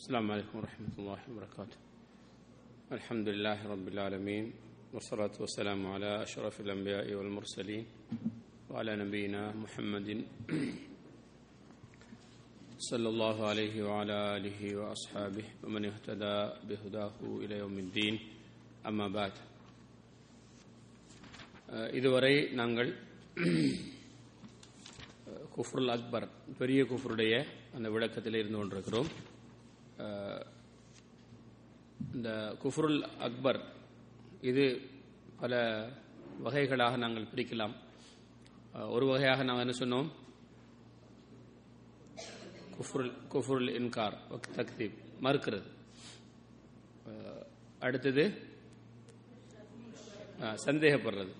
السلام عليكم ورحمة الله وبركاته الحمد لله رب العالمين والصلاة والسلام على أشرف الأنبياء والمرسلين وعلى نبينا محمد صلى الله عليه وعلى آله وأصحابه ومن اهتدى بهداه إلى يوم الدين أما بعد இதுவரை நாங்கள் குஃப்ருல் அக்பர் பெரிய குஃப்ருடைய அந்த விளக்கத்தில் இருந்து கொண்டிருக்கிறோம் இந்த குஃப்ருல் அக்பர் இது பல வகைகளாக நாங்கள் பிரிக்கலாம். ஒரு வகையாக நாங்கள் என்ன சொன்னோம்? குஃப்ருல் குஃப்ருல் இன்கார் தக்தீப் மறுக்கிறது. அடுத்தது சந்தேகப்படுறது.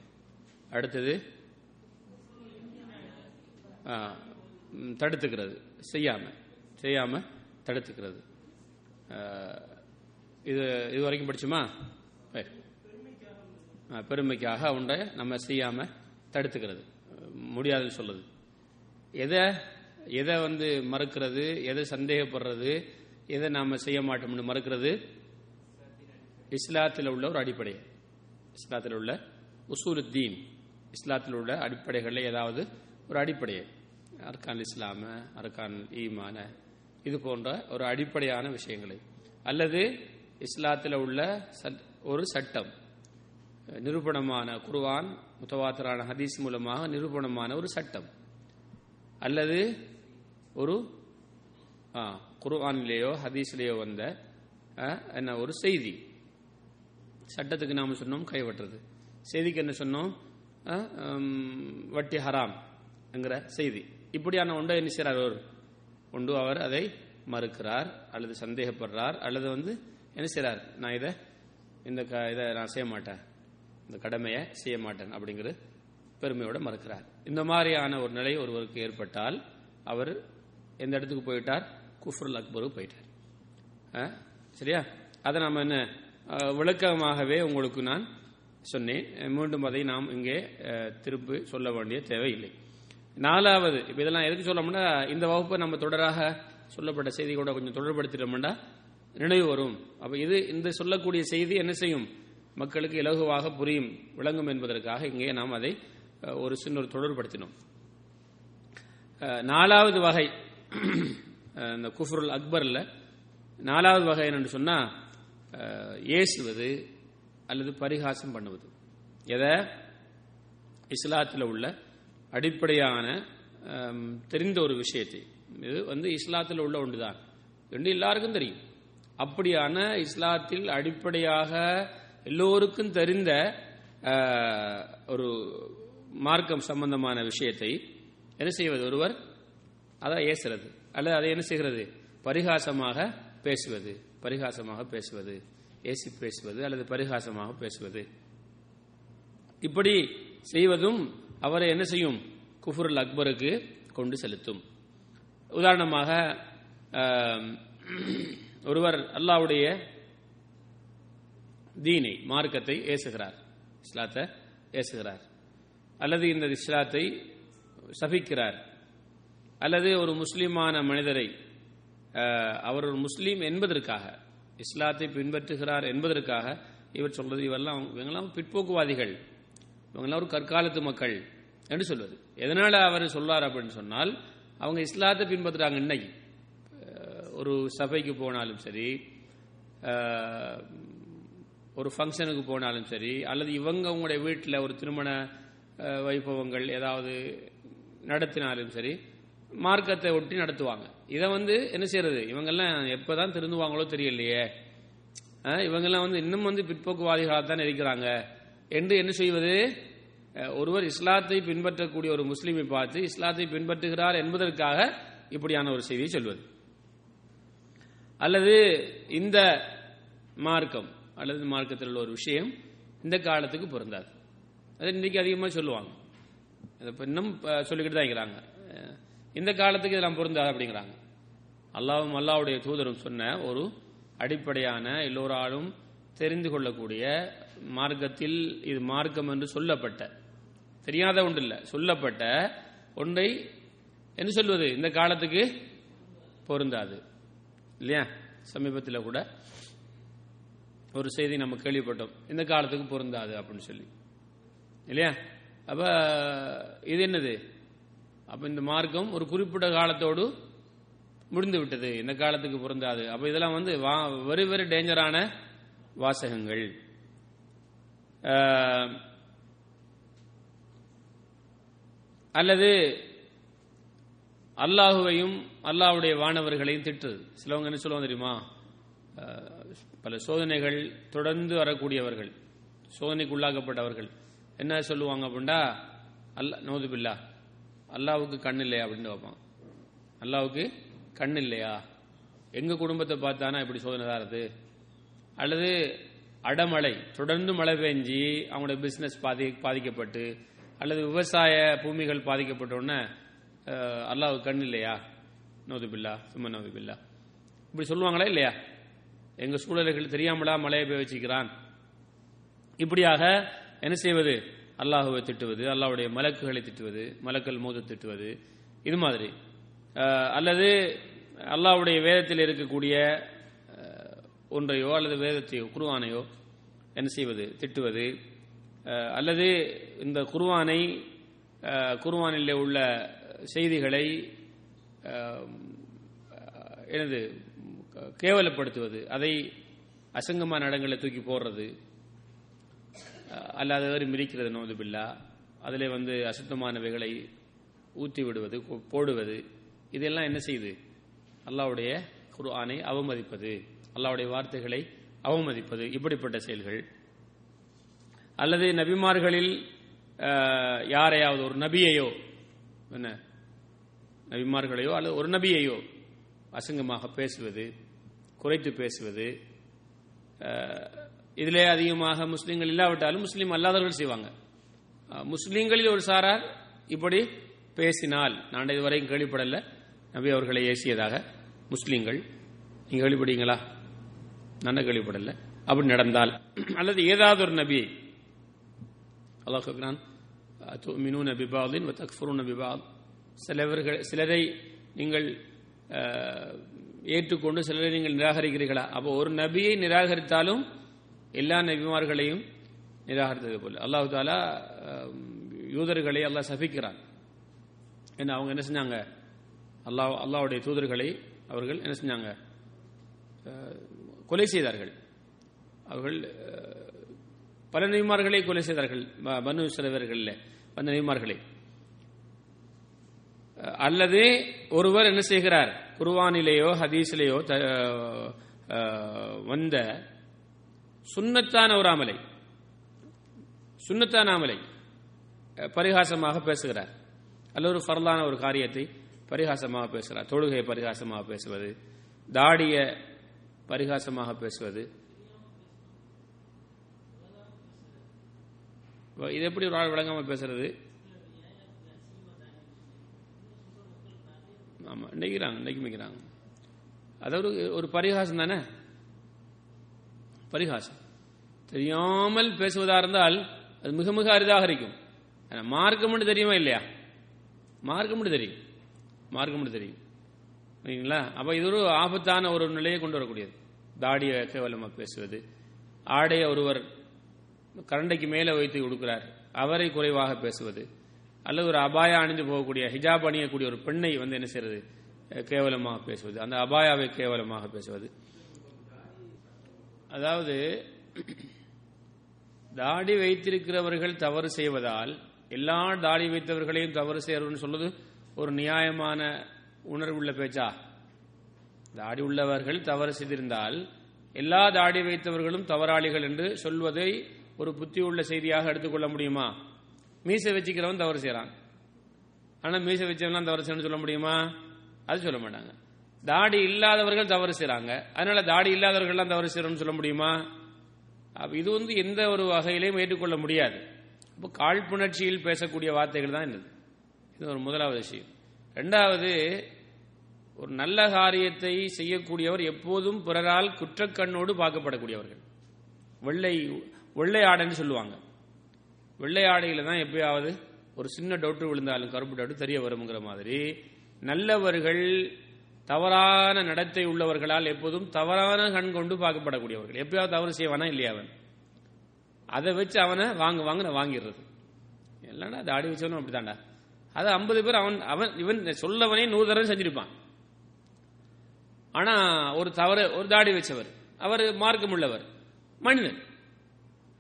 அடுத்தது தடுத்துக்கிறது செய்யாம செய்யாம தடுத்துக்கிறது. இது இது வரைக்கும் படிச்சுமா? பெருமைக்காக உண்டை நம்ம செய்யாம தடுத்துக்கிறது. முடியாதுன்னு சொல்லுது. எதை எதை வந்து மறுக்கிறது எதை சந்தேகப்படுறது எதை நாம செய்ய மாட்டோம்னு மறுக்கிறது? இஸ்லாத்தில் உள்ள ஒரு அடிப்படை. இஸ்லாத்தில் உள்ள உசூலுத்தீன். இஸ்லாத்தில் உள்ள அடிப்படைகளில் ஏதாவது ஒரு அடிப்படையை அர்கான் இஸ்லாம அர்கான் ஈமான இது போன்ற ஒரு அடிப்படையான விஷயங்களை. அல்லது இஸ்லாத்தில் உள்ள ஒரு சட்டம். நிரூபணமான குர்வான் முத்தவாத்தரான ஹதீஸ் மூலமாக நிரூபணமான ஒரு சட்டம். அல்லது ஒரு குர்வானிலேயோ ஹதீஸ்லேயோ வந்த என்ன ஒரு செய்தி. சட்டத்துக்கு நாம் சொன்னோம் கைவட்டுறது செய்திக்கு என்ன சொன்னோம்? வட்டி ஹராம் என்கிற செய்தி. இப்படியான ஒன்றை என்ன செய்கிறார் கொண்டு அவர் அதை மறுக்கிறார் அல்லது சந்தேகப்படுறார் அல்லது வந்து என்ன செய்கிறார் நான் இதை இந்த க இதை நான் செய்ய மாட்டேன். இந்த கடமையை செய்ய மாட்டேன் அப்படிங்கிற பெருமையோட மறுக்கிறார். இந்த மாதிரியான ஒரு நிலை ஒருவருக்கு ஏற்பட்டால் அவர் எந்த இடத்துக்கு போயிட்டார்? குஃப்ருல் அக்பருக்கு போயிட்டார். சரியா? அதை நாம் என்ன விளக்கமாகவே உங்களுக்கு நான் சொன்னேன். மீண்டும் அதை நாம் இங்கே திருப்பி சொல்ல வேண்டிய தேவையில்லை. நாலாவது இப்போ இதெல்லாம் எதுக்கு சொல்லணும்னா இந்த வகுப்பை நம்ம தொடராக சொல்லப்பட்ட செய்தி கூட கொஞ்சம் தொடர்படுத்திட்டோம்னா நினைவு வரும். அப்போ இது இந்த சொல்லக்கூடிய செய்தி என்ன செய்யும்? மக்களுக்கு இலகுவாக புரியும் விளங்கும் என்பதற்காக இங்கே நாம் அதை ஒரு சின்ன ஒரு தொடர்படுத்தினோம் நாலாவது வகை இந்த குஃப்ருல் அக்பரில் நாலாவது வகை என்னன்னு சொன்னால் ஏசுவது அல்லது பரிகாசம் பண்ணுவது. எதை? இஸ்லாத்தில் உள்ள அடிப்படையான தெரிந்த ஒரு விஷயத்தை. இது வந்து இஸ்லாத்தில் உள்ள ஒன்றுதான். என்று எல்லாருக்கும் தெரியும். அப்படியான இஸ்லாத்தில் அடிப்படையாக எல்லோருக்கும் தெரிந்த ஒரு மார்க்கம் சம்பந்தமான விஷயத்தை என்ன செய்வது ஒருவர்? அதான் ஏசுறது. அல்லது அதை என்ன செய்கிறது? பரிகாசமாக பேசுவது. பரிகாசமாக பேசுவது. ஏசி பேசுவது அல்லது பரிகாசமாக பேசுவது. இப்படி செய்வதும் அவரை என்ன செய்யும்? குஃபுருல் அக்பருக்கு கொண்டு செலுத்தும். உதாரணமாக ஒருவர் அல்லாவுடைய தீனை மார்க்கத்தை ஏசுகிறார். இஸ்லாத்தை ஏசுகிறார். அல்லது இந்த இஸ்லாத்தை சபிக்கிறார். அல்லது ஒரு முஸ்லீமான மனிதரை அவர் ஒரு முஸ்லீம் என்பதற்காக இஸ்லாத்தை பின்பற்றுகிறார் என்பதற்காக இவர் சொல்றது இவரெல்லாம் இவங்கெல்லாம் பிற்போக்குவாதிகள். இவங்கெல்லாம் ஒரு கற்காலத்து மக்கள் என்று சொல்வது. எதனால் அவர் சொல்றார் அப்படின்னு சொன்னால் அவங்க இஸ்லாத்தை பின்பற்றுறாங்க இன்னைக்கு. ஒரு சபைக்கு போனாலும் சரி ஒரு ஃபங்க்ஷனுக்கு போனாலும் சரி அல்லது இவங்க உங்களுடைய வீட்டில் ஒரு திருமண வைபவங்கள் ஏதாவது நடத்தினாலும் சரி மார்க்கத்தை ஒட்டி நடத்துவாங்க. இதை வந்து என்ன செய்யறது? இவங்கெல்லாம் எப்போ தான் திருந்துவாங்களோ தெரியலையே. இவங்கெல்லாம் வந்து இன்னும் வந்து பிற்போக்குவாதிகளாக தான் இருக்கிறாங்க. என்று என்ன செய்வது? ஒருவர் இஸ்லாத்தை பின்பற்றக்கூடிய ஒரு முஸ்லீமை பார்த்து இஸ்லாத்தை பின்பற்றுகிறார் என்பதற்காக இப்படியான ஒரு செய்தியை சொல்வது. அல்லது இந்த மார்க்கம் அல்லது மார்க்கத்தில் உள்ள ஒரு விஷயம் இந்த காலத்துக்கு பொருந்தாது. அது இன்றைக்கி அதிகமாக சொல்லுவாங்க. இன்னும் சொல்லிக்கிட்டு தான் இருக்கிறாங்க. இந்த காலத்துக்கு இதெல்லாம் பொருந்தாது அப்படிங்கிறாங்க. அல்லாவும் அல்லாவுடைய தூதரும் சொன்ன ஒரு அடிப்படையான எல்லோராலும் தெரிந்து கொள்ளக்கூடிய மார்க்கத்தில் இது மார்க்கம் என்று சொல்லப்பட்ட தெரியாத ஒன்று இல்லை சொல்லப்பட்ட ஒன்றை என்ன சொல்வது? இந்த காலத்துக்கு பொருந்தாது. இல்லையா? சமீபத்தில் கூட ஒரு செய்தி நம்ம கேள்விப்பட்டோம். இந்த காலத்துக்கு பொருந்தாது அப்படின்னு சொல்லி. இல்லையா? அப்ப இது என்னது? அப்ப இந்த மார்க்கம் ஒரு குறிப்பிட்ட காலத்தோடு முடிந்து விட்டது. இந்த காலத்துக்கு பொருந்தாது. அப்ப இதெல்லாம் வந்து வெரி வெரி டேஞ்சரான வாசகங்கள். அல்லது அல்லாஹுவையும் அல்லாஹ்வுடைய வானவர்களையும் திட்டுறது. சிலவங்க என்ன சொல்லுவோம் தெரியுமா? அஹ், பல சோதனைகள் தொடர்ந்து வரக்கூடியவர்கள் சோதனைக்கு உள்ளாக்கப்பட்டவர்கள் என்ன சொல்லுவாங்க அப்படின்னா அல்லா நோதுபில்லா அல்லாவுக்கு கண் இல்லையா? அப்படின்னு வைப்பான் அல்லாவுக்கு கண் இல்லையா? எங்க குடும்பத்தை பார்த்தானா இப்படி சோதனை தாரது? அல்லது அடமழை தொடர்ந்து மழை பெஞ்சி அவங்களோட பிசினஸ் பாதி பாதிக்கப்பட்டு அல்லது விவசாய பூமிகள் பாதிக்கப்பட்ட உடனே அஹ், கண் இல்லையா? நோதுபில்லா சும்மா நோதுபில்லா. இப்படி சொல்லுவாங்களா இல்லையா? எங்க சூழல்கள் தெரியாமலா மழையை பெய்ய வச்சுக்கிறான். இப்படியாக என்ன செய்வது? அல்லாஹுவை திட்டுவது அல்லாஹுடைய மலக்குகளை திட்டுவது மலக்கள் மோத திட்டுவது இது மாதிரி. அல்லது அல்லாஹுடைய வேதத்தில் இருக்கக்கூடிய ஒன்றையோ அல்லது வேதத்தையோ குருவானையோ என்ன செய்வது? திட்டுவது. அல்லது இந்த குருவானை குருவானில் உள்ள செய்திகளை எனது கேவலப்படுத்துவது அதை அசங்கமான இடங்களை தூக்கி போடுறது அல்லாத வேறு மிதிக்கிறது நோது பில்லா. அதில் வந்து அசுத்தமானவைகளை ஊற்றி விடுவது போடுவது இதெல்லாம் என்ன செய்யுது அல்லாவுடைய குர்ஆனை அவமதிப்பது. அல்லாவுடைய வார்த்தைகளை அவமதிப்பது இப்படிப்பட்ட செயல்கள். அல்லது நபிமார்களில் யாரையாவது ஒரு நபியையோ என்ன நபிமார்களையோ அல்லது ஒரு நபியையோ அசங்கமாக பேசுவது குறைத்து பேசுவது இதிலே அதிகமாக முஸ்லீம்கள் இல்லாவிட்டாலும் முஸ்லீம் அல்லாதவர்கள் செய்வாங்க. முஸ்லீம்களில் ஒரு சாரார் இப்படி பேசினால் நான் இதுவரையும் கேள்விப்படல நபி அவர்களை ஏசியதாக முஸ்லீம்கள் நீங்க கேள்விப்படுங்களா நான் கேள்விப்படல. அப்படி நடந்தால் அல்லது ஏதாவது ஒரு நபி அல்லாஹ் சொல்கிறான் துமினூன பிபாதின் தக்ஃபுரூன பிபாத். சிலவர்கள் சிலரை நீங்கள் அஹ், ஏற்றுக்கொண்டு சிலரை நீங்கள் நிராகரிக்கிறீர்களா? அப்போ ஒரு நபியை நிராகரித்தாலும் எல்லா நபிமார்களையும் நிராகரித்தது போல. அல்லாஹ் தாலா யூதர்களை அல்லாஹ் சபிக்கிறான். ஏன்னா அவங்க என்ன செஞ்சாங்க? அல்லாஹ் அல்லாஹ்வுடைய தூதர்களை அவர்கள் என்ன செஞ்சாங்க? கொலை செய்தார்கள். அவர்கள் பல நபிமார்களை கொலை செய்தார்கள் பனு சிலவர்களில் வந்த நபிமார்களை. அல்லது ஒருவர் என்ன செய்கிறார்? குர்வானிலேயோ ஹதீஸிலேயோ த- வந்த சுன்னத்தான ஒரு அமலை. சுன்னத்தான அமலை. பரிகாசமாக பேசுகிறார். அல்லது ஒரு ஃபர்லான ஒரு காரியத்தை பரிகாசமாக பேசுகிறார். தொழுகையை பரிகாசமாக பேசுவது தாடிய பரிகாசமாக பேசுவது. இது எப்படி ஒரு ஆள் விளங்காம பேசுறது? ஆமா நெய்கிறாங்க இன்னைக்கு மிக்கிறாங்க. அதாவது ஒரு ஒரு பரிகாசம் தானே? பரிகாசம். தெரியாமல் பேசுவதா இருந்தால் அது மிக மிக அரிதாக இருக்கும். ஆனா மார்க்கம் மட்டும் தெரியுமா இல்லையா? மார்க்கம் மட்டும் தெரியும். மார்க்கம் மட்டும் தெரியும். சரிங்களா அப்போ இது ஒரு ஆபத்தான ஒரு நிலையை கொண்டு வரக்கூடியது. தாடியை கேவலமாக பேசுவது. ஆடையை ஒருவர் கரண்டைக்கு மேலே வைத்து கொடுக்கிறார் அவரை குறைவாக பேசுவது. அல்லது ஒரு அபாயா அணிந்து போகக்கூடிய ஹிஜாப் அணியக்கூடிய ஒரு பெண்ணை வந்து என்ன செய்யறது கேவலமாக பேசுவது. அந்த அபாயாவை கேவலமாக பேசுவது. அதாவது தாடி வைத்திருக்கிறவர்கள் தவறு செய்வதால் எல்லா தாடி வைத்தவர்களையும் தவறு செய்யறதுன்னு சொல்வது ஒரு நியாயமான உணர்வுள்ள பேச்சா? தாடி உள்ளவர்கள் தவறு செய்திருந்தால் எல்லா தாடி வைத்தவர்களும் தவறாளிகள் என்று சொல்வதை ஒரு புத்தி உள்ள செய்தியாக எடுத்துக்கொள்ள முடியுமா? மீசை வச்சுக்கிறவன் தவறு செய்றான். ஆனா மீசை வச்சவன்லாம் தவறு செய்யணும்னு சொல்ல முடியுமா? அது சொல்ல மாட்டாங்க. தாடி இல்லாதவர்கள் தவறு செய்கிறாங்க அதனால தாடி இல்லாதவர்கள்லாம் தவறு செய்கிறோம்னு சொல்ல முடியுமா? இது வந்து எந்த ஒரு வகையிலையும் ஏற்றுக்கொள்ள முடியாது. இப்போ காழ்ப்புணர்ச்சியில் பேசக்கூடிய வார்த்தைகள் தான் என்னது? இது ஒரு முதலாவது விஷயம். ரெண்டாவது ஒரு நல்ல காரியத்தை செய்யக்கூடியவர் எப்போதும் பிறரால் குற்றக்கண்ணோடு பார்க்கப்படக்கூடியவர்கள். வெள்ளை வெள்ளை ஆடைன்னு சொல்லுவாங்க. வெள்ளை ஆடையில தான் எப்பயாவது ஒரு சின்ன டவுட்டு விழுந்தாலும் கருப்பு டவுட்டு தெரிய வருங்கிற மாதிரி நல்லவர்கள் தவறான நடத்தை உள்ளவர்களால் எப்போதும் தவறான கண் கொண்டு பார்க்கப்படக்கூடியவர்கள். எப்பயாவது தவறு செய்வானா இல்லையா அவன்? அதை வச்சு அவனை வாங்க வாங்க வாங்கிடுறது. இல்லைன்னா ஆடி வச்சவனும் அப்படித்தான்டா. அது ஐம்பது பேர் அவன் அவன் இவன் சொல்லவனே நூறு தடவை செஞ்சிருப்பான். ஆனா ஒரு தவறு ஒரு தாடி வச்சவர். அவர் மார்க்கம் உள்ளவர். மனிதன்.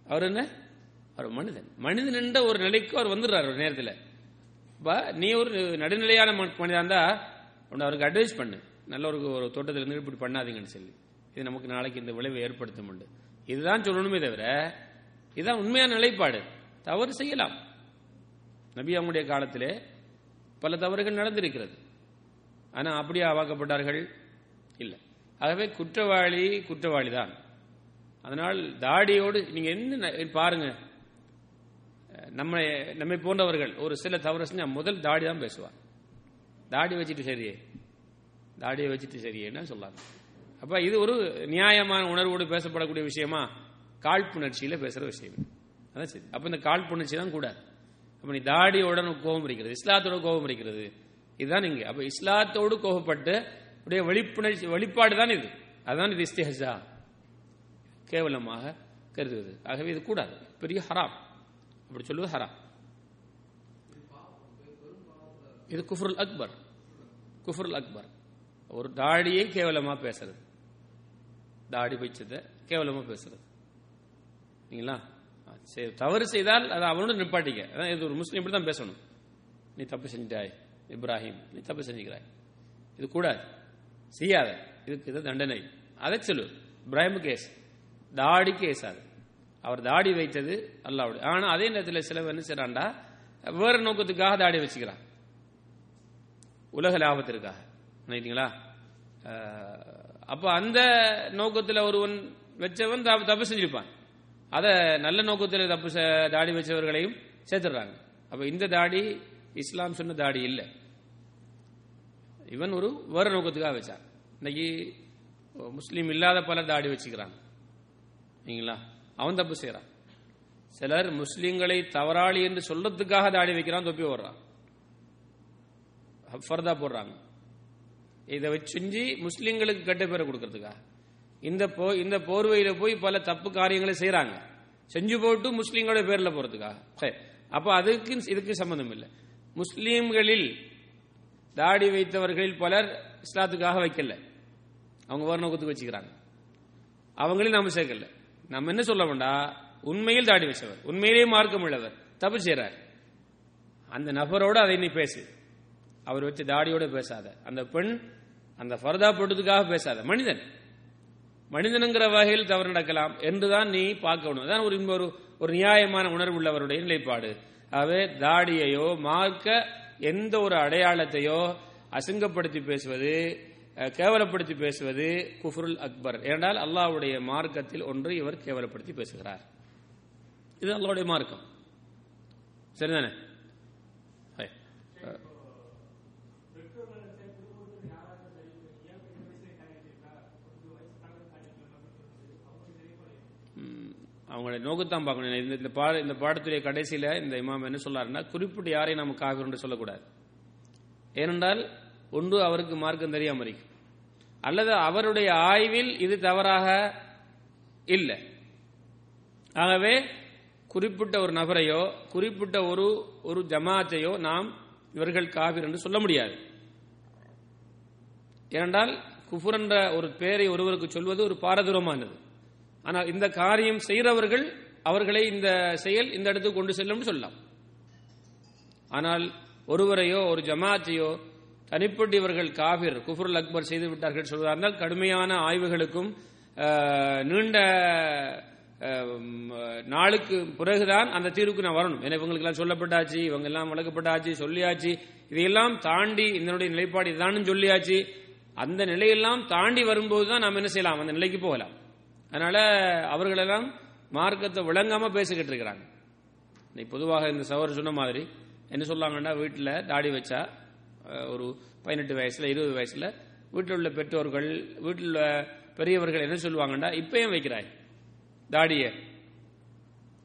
அவர் என்ன? அவர் மனிதன். மனிதன் என்ற ஒரு நிலைக்கு அவர் வந்துடுறார் ஒரு நேரத்தில். இப்போ நீ ஒரு நடுநிலையான மனிதா இருந்தா உன்னை அவருக்கு அட்வைஸ் பண்ணு. நல்ல ஒரு ஒரு தோட்டத்தில் இருந்து இப்படி பண்ணாதீங்கன்னு சொல்லி. இது நமக்கு நாளைக்கு இந்த விளைவை ஏற்படுத்தும் உண்டு. இதுதான் சொல்லணுமே தவிர இதுதான் உண்மையான நிலைப்பாடு. தவறு செய்யலாம். நபி அவங்களுடைய காலத்திலே பல தவறுகள் நடந்திருக்கிறது. ஆனால் அப்படியே ஆவாக்கப்பட்டார்கள்? இல்லை. ஆகவே குற்றவாளி குற்றவாளி தான் அதனால் தாடியோடு நீங்கள் என்ன பாருங்க. நம்ம நம்மை போன்றவர்கள் ஒரு சில தவறு செஞ்சால் முதல் தாடி தான் பேசுவார். தாடி வச்சுட்டு சரியே. தாடியை வச்சுட்டு சரியேன்னு சொல்லாங்க. அப்போ இது ஒரு நியாயமான உணர்வோடு பேசப்படக்கூடிய விஷயமா? காழ்ப்புணர்ச்சியில் பேசுகிற விஷயம். அதான் சரி. அப்போ இந்த காழ்ப்புணர்ச்சி தான் கூடாது அப்ப நீ தாடியோட கோபம் இருக்கிறது இஸ்லாத்தோட கோபம் இருக்கிறது இதுதான் இங்க. அப்ப இஸ்லாத்தோடு கோபப்பட்டு உடைய வெளிப்புணர்ச்சி வெளிப்பாடு தான் இது. அதுதான் இது இஸ்திஹா கேவலமாக கருதுவது. ஆகவே இது கூடாது. பெரிய ஹராம். அப்படி சொல்லுவது ஹராம். இது குஃபுருல் அக்பர். குஃபுருல் அக்பர். ஒரு தாடியை கேவலமா பேசுறது. தாடி வச்சத கேவலமா பேசுறது. இல்லைங்களா? தவறு செய்தால் அது அவனோட நிப்பாட்டிக்க. அதான் இது ஒரு முஸ்லீம் இப்படி தான் பேசணும். நீ தப்பு செஞ்சிட்டாய் இப்ராஹிம். நீ தப்பு செஞ்சுக்கிறாய். இது கூடாது. செய்யாத. இதுக்கு இது தண்டனை. அதை சொல்லு. இப்ராஹிம் கேஸ். தாடி கேஸ் அது. அவர் தாடி வைத்தது அல்லாவுடைய. ஆனா அதே நேரத்தில் சிலவர் என்ன செய்யறான்டா வேற நோக்கத்துக்காக தாடி வச்சுக்கிறான். உலக லாபத்திற்காக. நினைக்கிறீங்களா அப்போ அந்த நோக்கத்தில் ஒருவன் வச்சவன் தப்பு செஞ்சிருப்பான். அதை நல்ல நோக்கத்தில் தப்பு தாடி வச்சவர்களையும் சேர்த்துடுறாங்க. அப்ப இந்த தாடி இஸ்லாம் சொன்ன தாடி இல்லை. இவன் ஒரு வேறு நோக்கத்துக்காக வச்சான். இன்னைக்கு முஸ்லீம் இல்லாத பல தாடி வச்சுக்கிறான். நீங்களா அவன் தப்பு செய்யறான் சிலர் முஸ்லீம்களை தவறாளி என்று சொல்றதுக்காக தாடி வைக்கிறான் தொப்பி ஓடுறான். ஃபர்தா போடுறாங்க. இதை வச்சு செஞ்சு முஸ்லீம்களுக்கு கெட்ட பேரை கொடுக்கறதுக்காக இந்த போ இந்த போர்வையில் போய் பல தப்பு காரியங்களை செய்யறாங்க செஞ்சு போட்டு முஸ்லீம்களோட பேரில் போறதுக்காக. அப்போ அதுக்கு இதுக்கு சம்பந்தம் இல்லை முஸ்லீம்களில் தாடி வைத்தவர்களில் பலர் இஸ்லாத்துக்காக வைக்கல. அவங்க வேறு நோக்கத்துக்கு வச்சுக்கிறாங்க. அவங்களையும் நாம சேர்க்கல. நம்ம என்ன சொல்ல வேண்டாம் உண்மையில் தாடி வச்சவர் உண்மையிலேயே மார்க்கம் உள்ளவர் தப்பு செய்கிறார் அந்த நபரோட அதை நீ பேசு. அவர் வச்சு தாடியோட பேசாத. அந்த பெண் அந்த ஃபர்தா போட்டதுக்காக பேசாத. மனிதன். மனிதனுங்கிற வகையில் தவறு நடக்கலாம் என்றுதான் நீ பார்க்கணும். அதான் ஒரு ஒரு ஒரு நியாயமான உணர்வு உள்ளவருடைய நிலைப்பாடு. ஆகவே தாடியையோ மார்க்க எந்த ஒரு அடையாளத்தையோ அசிங்கப்படுத்தி பேசுவது கேவலப்படுத்தி பேசுவது குஃபுருல் அக்பர். ஏனென்றால் அல்லாவுடைய மார்க்கத்தில் ஒன்று இவர் கேவலப்படுத்தி பேசுகிறார். இது அல்லாவுடைய மார்க்கம். சரிதானே? அவங்களுடைய நோக்கத்தான் பார்க்கணும். இந்த இந்த பாட இந்த பாடத்துடைய கடைசியில இந்த இமாம் என்ன சொல்லாருன்னா குறிப்பிட்டு யாரையும் நம்ம காவிர் என்று சொல்லக்கூடாது. ஏனென்றால் ஒன்று அவருக்கு மார்க்கம் தெரியாம இருக்கு. அல்லது அவருடைய ஆய்வில் இது தவறாக இல்லை. ஆகவே குறிப்பிட்ட ஒரு நபரையோ குறிப்பிட்ட ஒரு ஒரு ஜமாத்தையோ நாம் இவர்கள் காவிர் என்று சொல்ல முடியாது. ஏனென்றால் குஃபுர் என்ற ஒரு பெயரை ஒருவருக்கு சொல்வது ஒரு பாரதூரமானது. ஆனால் இந்த காரியம் செய்கிறவர்கள் அவர்களை இந்த செயல் இந்த இடத்துக்கு கொண்டு செல்லும் சொல்லலாம். ஆனால் ஒருவரையோ ஒரு ஜமாத்தையோ தனிப்பட்டு இவர்கள் காபிர் குஃபுருல் அக்பர் செய்து விட்டார்கள் சொல்வதால் கடுமையான ஆய்வுகளுக்கும் நீண்ட நாளுக்கு பிறகுதான் அந்த தீர்வுக்கு நான் வரணும். ஏன்னா இவங்களுக்கெல்லாம் சொல்லப்பட்டாச்சு இவங்க எல்லாம் வளர்க்கப்பட்டாச்சு சொல்லியாச்சு. இதையெல்லாம் தாண்டி இதனுடைய நிலைப்பாடு இதான்னு சொல்லியாச்சு. அந்த நிலையெல்லாம் தாண்டி வரும்போது தான் நாம் என்ன செய்யலாம்? அந்த நிலைக்கு போகலாம். அதனால அவர்களெல்லாம் மார்க்கத்தை விளங்காம பேசிக்கிட்டு இருக்கிறாங்க. இன்னைக்கு பொதுவாக இந்த சவர் சொன்ன மாதிரி என்ன சொல்லாங்கன்னா வீட்டில் தாடி வச்சா ஒரு பதினெட்டு வயசுல இருபது வயசுல வீட்டில் உள்ள பெற்றோர்கள் வீட்டில் உள்ள பெரியவர்கள் என்ன சொல்லுவாங்கன்னா இப்பயும் வைக்கிறாய் தாடிய.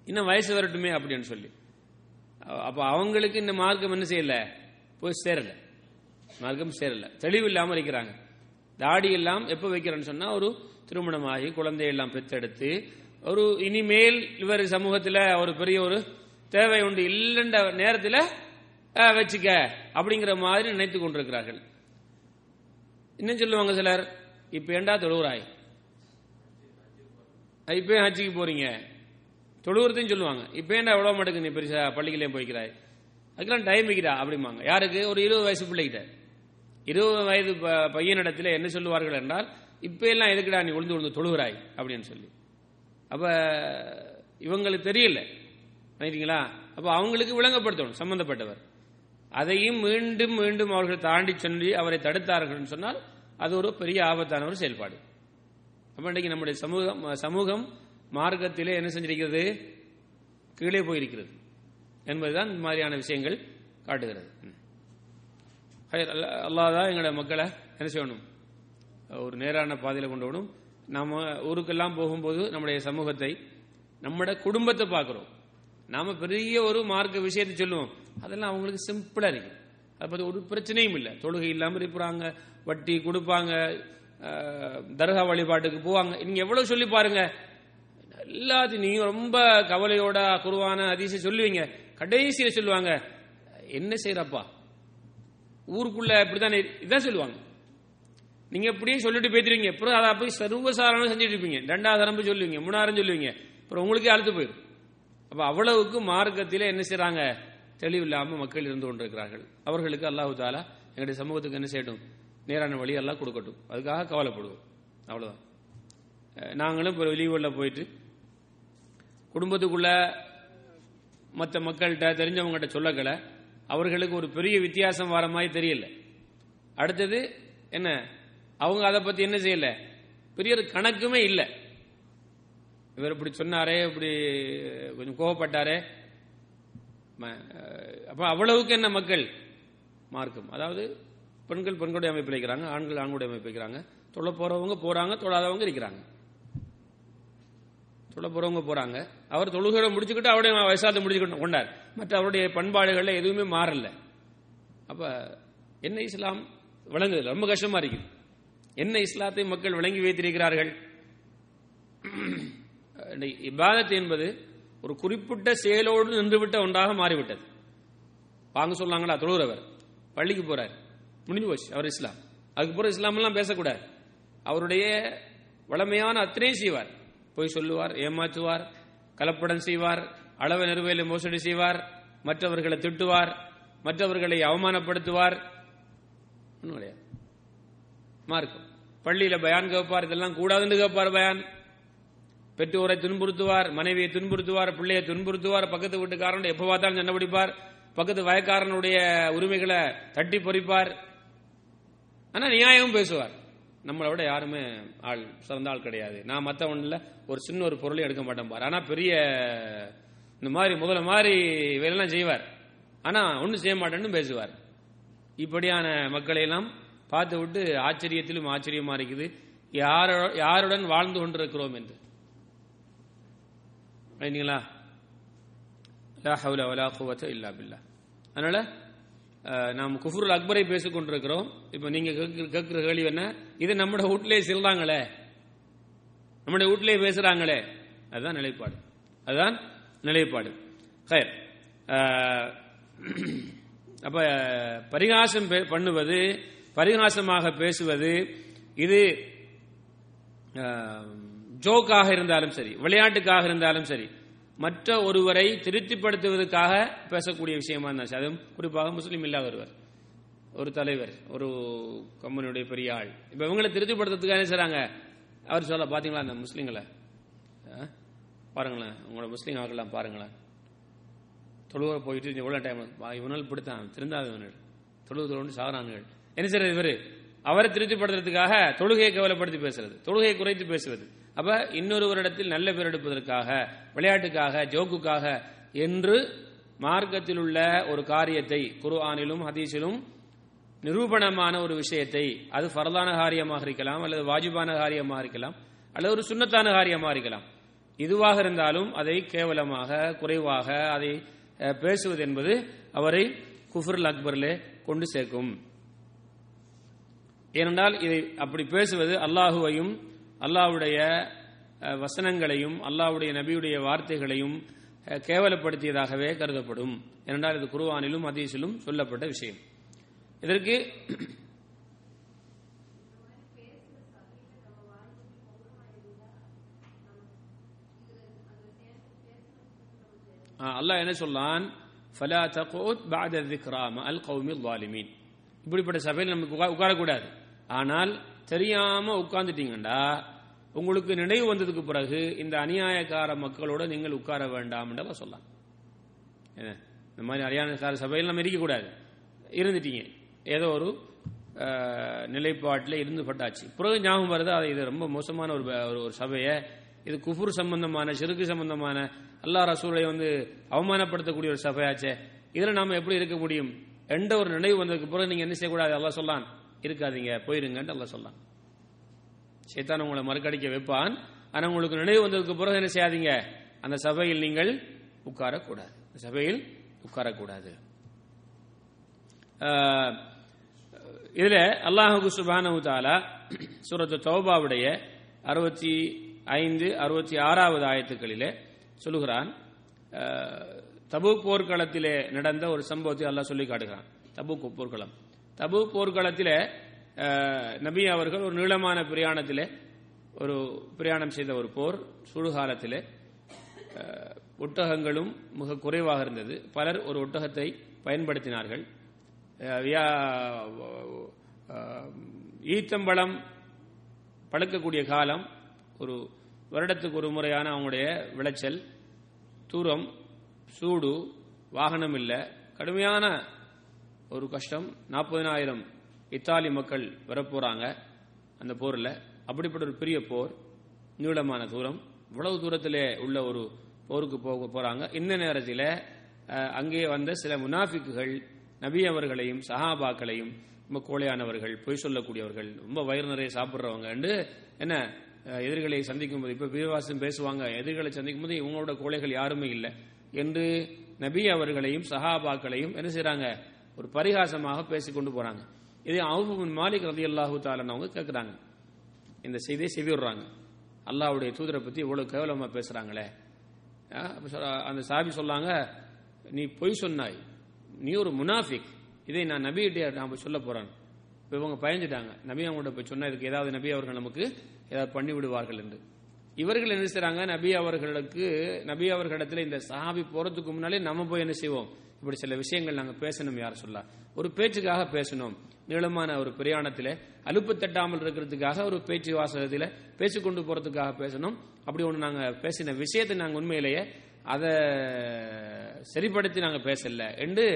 இன்னும் வயசு வரட்டுமே அப்படின்னு சொல்லி. அப்போ அவங்களுக்கு இந்த மார்க்கம் என்ன செய்யல? போய் சேரல. மார்க்கம் சேரல. தெளிவு இல்லாமல் இருக்கிறாங்க. தாடி எல்லாம் எப்போ வைக்கிறேன்னு சொன்னா ஒரு திருமணமாகி குழந்தை எல்லாம் பெற்றெடுத்து ஒரு இனிமேல் இவர் சமூகத்துல ஒரு பெரிய ஒரு தேவை உண்டு இல்லைன்ற நேரத்தில் வச்சுக்க அப்படிங்கிற மாதிரி நினைத்து கொண்டிருக்கிறார்கள். இன்னும் சொல்லுவாங்க சிலர்? இப்ப ஏண்டா தொழுவுறாய்? இப்பயும் ஹஜ்ஜிக்கு போறீங்க. தொழுவுறதுன்னு சொல்லுவாங்க. இப்ப ஏண்டா எவ்வளவு மாட்டுக்கு நீ பெருசா பள்ளிக்கிலேயும் போய்க்கிறாய்? அதுக்கெல்லாம் டைம் வைக்கிறா அப்படிம்பாங்க. யாருக்கு? ஒரு இருபது வயசு பிள்ளைகிட்ட. இருபது வயது ப- பையனிடத்தில் என்ன சொல்லுவார்கள் என்றால் இப்போ எல்லாம் எதுக்குடா நீ உழுந்து உழுந்து தொழுகிறாய்? அப்படின்னு சொல்லி. அப்போ இவங்களுக்கு தெரியல. நினைக்கிறீங்களா அப்போ அவங்களுக்கு விளங்கப்படுத்தணும் சம்பந்தப்பட்டவர். அதையும் மீண்டும் மீண்டும் அவர்கள் தாண்டி சென்று அவரை தடுத்தார்கள் சொன்னால் அது ஒரு பெரிய ஆபத்தான ஒரு செயல்பாடு. அப்போ இன்றைக்கு நம்முடைய சமூகம் சமூகம் மார்க்கத்திலே என்ன செஞ்சிருக்கிறது? கீழே போயிருக்கிறது என்பதுதான் இந்த மாதிரியான விஷயங்கள் காட்டுகிறது. அல்லாதான் அல்லாஹ் தான் எங்களோட மக்களை என்ன செய்யணும்? ஒரு நேரான பாதையில் கொண்டு வரணும். நம்ம ஊருக்கெல்லாம் போகும்போது நம்முடைய சமூகத்தை நம்முடைய குடும்பத்தை பார்க்குறோம். நாம பெரிய ஒரு மார்க்க விஷயத்தை சொல்லுவோம். அதெல்லாம் அவங்களுக்கு சிம்பிளா இருக்கு. அதை பத்தி ஒரு பிரச்சனையும் இல்லை. தொழுகை இல்லாமல் இருப்பாங்க வட்டி கொடுப்பாங்க தர்கா வழிபாட்டுக்கு போவாங்க. நீங்க எவ்வளவு சொல்லி பாருங்க. எல்லாத்தையும் நீங்க ரொம்ப கவலையோட குருவான அதிசயம் சொல்லுவீங்க. கடைசியில சொல்லுவாங்க என்ன செய்யறப்பா ஊருக்குள்ள இப்படிதான் இதான் சொல்லுவாங்க. நீங்க எப்படியும் சொல்லிட்டு பேத்துருவீங்க. அப்புறம் அதை போய் சர்வசாரணம் செஞ்சுட்டு இருப்பீங்க. ரெண்டாவது அரம்பு சொல்லுவீங்க. மூணாயிரம் சொல்லுவீங்க. அப்புறம் உங்களுக்கே அழுத்து போயிடும். அப்ப அவ்வளவுக்கு மார்க்கத்தில் என்ன செய்யறாங்க தெளிவில்லாம மக்கள் இருந்து கொண்டிருக்கிறார்கள். அவர்களுக்கு அல்லாஹு தாலா எங்களுடைய சமூகத்துக்கு என்ன செய்யட்டும்? நேரான வழி எல்லாம் கொடுக்கட்டும். அதுக்காக கவலைப்படுவோம். அவ்வளவுதான். நாங்களும் இப்போ வெளியூரில் போயிட்டு குடும்பத்துக்குள்ள மற்ற மக்கள்கிட்ட தெரிஞ்சவங்ககிட்ட சொல்லக்கல. அவர்களுக்கு ஒரு பெரிய வித்தியாசம் வர மாதிரி தெரியல. அடுத்தது என்ன? அவங்க அதை பத்தி என்ன செய்யல? பெரிய ஒரு கணக்குமே இல்லை. இவர் இப்படி சொன்னாரே இப்படி கொஞ்சம் கோவப்பட்டாரே. ம- அப்ப அவ்வளவுக்கு என்ன மக்கள்? மார்க்கம். அதாவது பெண்கள் பெண்களுடைய அமைப்பு வைக்கிறாங்க ஆண்கள் ஆண்களுடைய அமைப்பு வைக்கிறாங்க தொழ போறவங்க போறாங்க தொழாதவங்க இருக்கிறாங்க. தொழ போறவங்க போறாங்க. அவர் தொழுகையோட முடிச்சுக்கிட்டு அவருடைய வயசாத்தை முடிச்சுக்கிட்டு கொண்டார். மற்ற அவருடைய பண்பாடுகள்ல எதுவுமே மாறல. அப்ப என்ன இஸ்லாம் விளங்குது ரொம்ப கஷ்டமா இருக்குது. என்ன இஸ்லாத்தை மக்கள் விளங்கி வைத்திருக்கிறார்கள்? இபாதத் என்பது ஒரு குறிப்பிட்ட செயலோடு நின்றுவிட்ட ஒன்றாக மாறிவிட்டது. வாங்க சொல்லாங்களா? தொழுகிறவர். பள்ளிக்கு போறார். முடிஞ்சு போச்சு. அவர் இஸ்லாம். அதுக்கப்புறம் இஸ்லாமெல்லாம் பேசக்கூடாது. அவருடைய வளமையான அத்தனையும் செய்வார். போய் சொல்லுவார் ஏமாற்றுவார் கலப்படம் செய்வார் அளவு நிறுவையில் மோசடி செய்வார் மற்றவர்களை திட்டுவார் மற்றவர்களை அவமானப்படுத்துவார். ஒன்றும் கிடையாது. மார்க்கம் பள்ளியில பயான் கேட்பார் இதெல்லாம் கூடாதுன்னு கேட்பார் பயான். பெற்றோரை துன்புறுத்துவார் மனைவியை துன்புறுத்துவார் பிள்ளையை துன்புறுத்துவார் பக்கத்து வீட்டுக்காரன் எப்ப பார்த்தாலும் சண்டை பிடிப்பார் பக்கத்து வயக்காரனுடைய உரிமைகளை தட்டி பொறிப்பார். ஆனா நியாயமும் பேசுவார். நம்மளை விட யாருமே ஆள் சிறந்த ஆள் கிடையாது. நான் மற்றவன்ல ஒரு சின்ன ஒரு பொருளையும் எடுக்க மாட்டேன் பார். ஆனா பெரிய இந்த மாதிரி முதல்ல மாதிரி வேலைலாம் செய்வார். ஆனா ஒன்றும் செய்ய மாட்டேன்னு பேசுவார். இப்படியான மக்களை எல்லாம் பார்த்து விட்டு ஆச்சரியத்திலும் ஆச்சரியமா இருக்குது. யாரோ யாருடன் வாழ்ந்து கொண்டிருக்கிறோம் என்று. ரைட்டுங்களா இல்லா பில்லா. அதனால நாம் குஃபுருல் அக்பரை பேசிக் கொண்டிருக்கிறோம். இப்போ நீங்க கேட்கிற கேள்வி என்ன? இது நம்முடைய வீட்டிலே செல்றாங்களே நம்முடைய வீட்டிலே பேசுறாங்களே. அதுதான் நிலைப்பாடு. அதுதான் நிலைப்பாடு. ஹைர் அப்ப பரிகாசம் பே- பண்ணுவது பரிகாசமாக பேசுவது இது ஜோக்காக இருந்தாலும் சரி விளையாட்டுக்காக இருந்தாலும் சரி மற்ற ஒருவரை திருப்திப்படுத்துவதற்காக பேசக்கூடிய விஷயமா இருந்தாச்சு அதுவும் குறிப்பாக முஸ்லீம் இல்லாத ஒருவர் ஒரு தலைவர் ஒரு கம்பெனியுடைய பெரிய ஆள். இப்ப இவங்களை திருப்திப்படுத்துறதுக்காக என்ன செய்றாங்க? அவர் சொல்ல பாத்தீங்களா அந்த முஸ்லீம்களை? பாருங்களேன் உங்களோட முஸ்லீம் ஆக்கலாம் பாருங்களேன். தொழுவ போயிட்டு எவ்வளோ டைம் இவனால் பிடித்தான் திருந்தாதவர்கள். தொழுவு தொழுன்னு சாகிறான்கள். என்ன செய்யறது இவரு? அவரை திருப்திப்படுத்துறதுக்காக தொழுகையை கவலைப்படுத்தி பேசுறது. தொழுகையை குறைத்து பேசுவது. அப்ப இன்னொருவரிடத்தில் நல்ல பேர் எடுப்பதற்காக விளையாட்டுக்காக ஜோக்குக்காக என்று மார்க்கத்தில் உள்ள ஒரு காரியத்தை குர்ஆனிலும் ஹதீஸிலும் நிரூபணமான ஒரு விஷயத்தை அது ஃபரதான காரியமாக இருக்கலாம் அல்லது வாஜிபான காரியமாக இருக்கலாம் அல்லது ஒரு சுன்னத்தான காரியமாக இருக்கலாம். இதுவாக இருந்தாலும் அதை கேவலமாக குறைவாக அதை பேசுவது என்பது அவரை குஃபுருல் அக்பர்லே கொண்டு சேர்க்கும். ஏனென்றால் இதை அப்படி பேசுவது அல்லாஹுவையும் அல்லாஹுடைய வசனங்களையும் அல்லாஹுடைய நபியுடைய வார்த்தைகளையும் கேவலப்படுத்தியதாகவே கருதப்படும். ஏனென்றால் இது குருவானிலும் அதீசிலும் சொல்லப்பட்ட விஷயம். இதற்கு அல்லாஹ் என்ன சொல்லான் ஃபலா தகோத் பாத திக்ராம அல் கௌமி லாலிமீன் இப்படிப்பட்ட சபையில் நமக்கு உட்காரக்கூடாது. ஆனால் தெரியாம உட்கார்ந்துட்டீங்கடா உங்களுக்கு நினைவு வந்ததுக்கு பிறகு இந்த அநியாயக்கார மக்களோட நீங்கள் உட்கார வேண்டாம் சொல்லலாம் என்ன? இந்த மாதிரி அநியாயக்கார சபையில் நம்ம இருக்கக்கூடாது இருந்துட்டீங்க. ஏதோ ஒரு நிலைப்பாட்டில் இருந்து பட்டாச்சு. பிறகு ஞாபகம் வருது? அது இது ரொம்ப மோசமான ஒரு ஒரு- ஒரு சபையை. இது குஃபுர் சம்பந்தமான சிறுக்கு சம்பந்தமான அல்லாஹ் ரசூலை வந்து அவமானப்படுத்தக்கூடிய ஒரு சபையாச்சே. இதில் நாம எப்படி இருக்க முடியும்? எந்த ஒரு நினைவு வந்ததுக்கு பிறகு நீங்க என்ன செய்யக்கூடாது? அல்லா சொல்லான். இருக்காதீங்க போயிருங்கன்னு அல்ல சொல்லான் சைத்தான் உங்களை மறுக்கடிக்க வைப்பான். ஆனா உங்களுக்கு நினைவு வந்ததுக்கு பிறகு என்ன செய்யாதீங்க? அந்த சபையில் நீங்கள் உட்காரக்கூடாது. சபையில் உட்காரக்கூடாது. ஆஹ், இதுல அல்லாஹு சுபானு தாலா சூரத்து தௌபாவுடைய அறுபத்தி ஐந்து அறுபத்தி ஆறாவது ஆயத்துக்களிலே சொல்லுகிறான். ஆஹ், போர்க்களத்திலே நடந்த ஒரு சம்பவத்தை அல்லாஹ் சொல்லி காட்டுகிறான். தபு போர்க்களம். தபு போர்க்களத்தில் நபி அவர்கள் ஒரு நீளமான பிரயாணத்தில் ஒரு பிரயாணம் செய்த ஒரு போர் சுடுகாலத்தில். ஒட்டகங்களும் மிக குறைவாக இருந்தது. பலர் ஒரு ஒட்டகத்தை பயன்படுத்தினார்கள். வியா- ஈத்தம்பழம் பழுக்கக்கூடிய காலம் ஒரு வருடத்துக்கு ஒரு முறையான அவங்களுடைய விளைச்சல் தூரம் சூடு வாகனம் இல்லை கடுமையான ஒரு கஷ்டம். நாற்பதினாயிரம் இத்தாலி மக்கள் வரப்போறாங்க அந்த போரில். அப்படிப்பட்ட ஒரு பெரிய போர் நீளமான தூரம். இவ்வளவு தூரத்திலே உள்ள ஒரு போருக்கு போக போறாங்க. இந்த நேரத்தில் அங்கே வந்த சில முனாஃபிக்குகள் நபி அவர்களையும் சஹாபாக்களையும் ரொம்ப கோழையானவர்கள் பொய் சொல்லக்கூடியவர்கள் ரொம்ப வயிறு நிறைய சாப்பிட்றவங்க என்று என்ன எதிர்களை சந்திக்கும் போது இப்போ வீரவாசம் பேசுவாங்க எதிர்களை சந்திக்கும் போது இவங்களோட கோழைகள் யாருமே இல்லை என்று நபி அவர்களையும் சஹாபாக்களையும் என்ன செய்யறாங்க ஒரு பரிகாசமாக பேசிக்கொண்டு போறாங்க. இது அவுபின் மாலிக் ரதி அல்லாஹூ அவங்க கேட்குறாங்க இந்த செய்தியை செவிடுறாங்க அல்லாவுடைய தூதரை பத்தி இவ்வளவு கேவலமா பேசுறாங்களே. அந்த சாபி சொல்லாங்க நீ பொய் சொன்னாய். நீ ஒரு முனாஃபிக். இதை நான் நபிகிட்டே நான் போய் சொல்ல போறேன். இப்போ இவங்க பயந்துட்டாங்க. நபி அவங்கள்ட்ட போய் சொன்னா இதுக்கு ஏதாவது நபி அவர்கள் நமக்கு ஏதாவது பண்ணி விடுவார்கள் என்று. இவர்கள் என்ன செய்றாங்க? நபி அவர்களுக்கு நபி அவர்களிடத்துல இந்த சாபி போறதுக்கு முன்னாலே நம்ம போய் என்ன செய்வோம்? இப்படி சில விஷயங்கள் நாங்கள் பேசணும் யார் சொல்ல? ஒரு பேச்சுக்காக பேசணும். நீளமான ஒரு பிரயாணத்தில் அலுப்பு தட்டாமல் இருக்கிறதுக்காக ஒரு பேச்சு வாசகத்தில் பேசிக்கொண்டு போறதுக்காக பேசணும். அப்படி ஒன்று நாங்கள் பேசின விஷயத்தை நாங்கள் உண்மையிலேயே அதை சரிப்படுத்தி நாங்கள் பேசல. என்று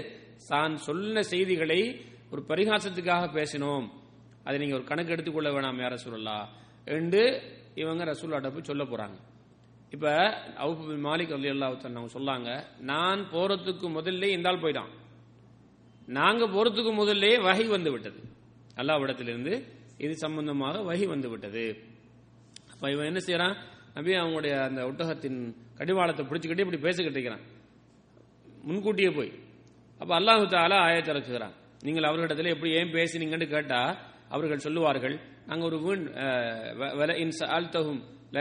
தான் சொன்ன செய்திகளை ஒரு பரிகாசத்துக்காக பேசினோம். அதை நீங்கள் ஒரு கணக்கு எடுத்துக்கொள்ள வேணாம் யார சொல்லலாம் என்று இவங்க ரசூல்லாட்ட போய் சொல்ல போறாங்க. இப்ப அவுப் மாலிக் அலி அவங்க சொல்லாங்க நான் போறதுக்கு முதல்ல இந்த ஆள் போயிட்டான். நாங்க போறதுக்கு முதல்லே வகை வந்து விட்டது. அல்லாவிடத்திலிருந்து இது சம்பந்தமாக வகை வந்து விட்டது. அப்ப இவன் என்ன செய்யறான்? நபி அவங்களுடைய அந்த ஒட்டகத்தின் கடிவாளத்தை பிடிச்சிக்கிட்டே இப்படி பேசிக்கிட்டு இருக்கிறான். முன்கூட்டியே போய். அப்ப அல்லாஹு தாலா ஆயத்திறக்குகிறான் நீங்கள் அவர்களிடத்தில் எப்படி ஏன் பேசினீங்கன்னு கேட்டா அவர்கள் சொல்லுவார்கள் நாங்கள் ஒரு வீண் இன் சஅல்தஹும் ல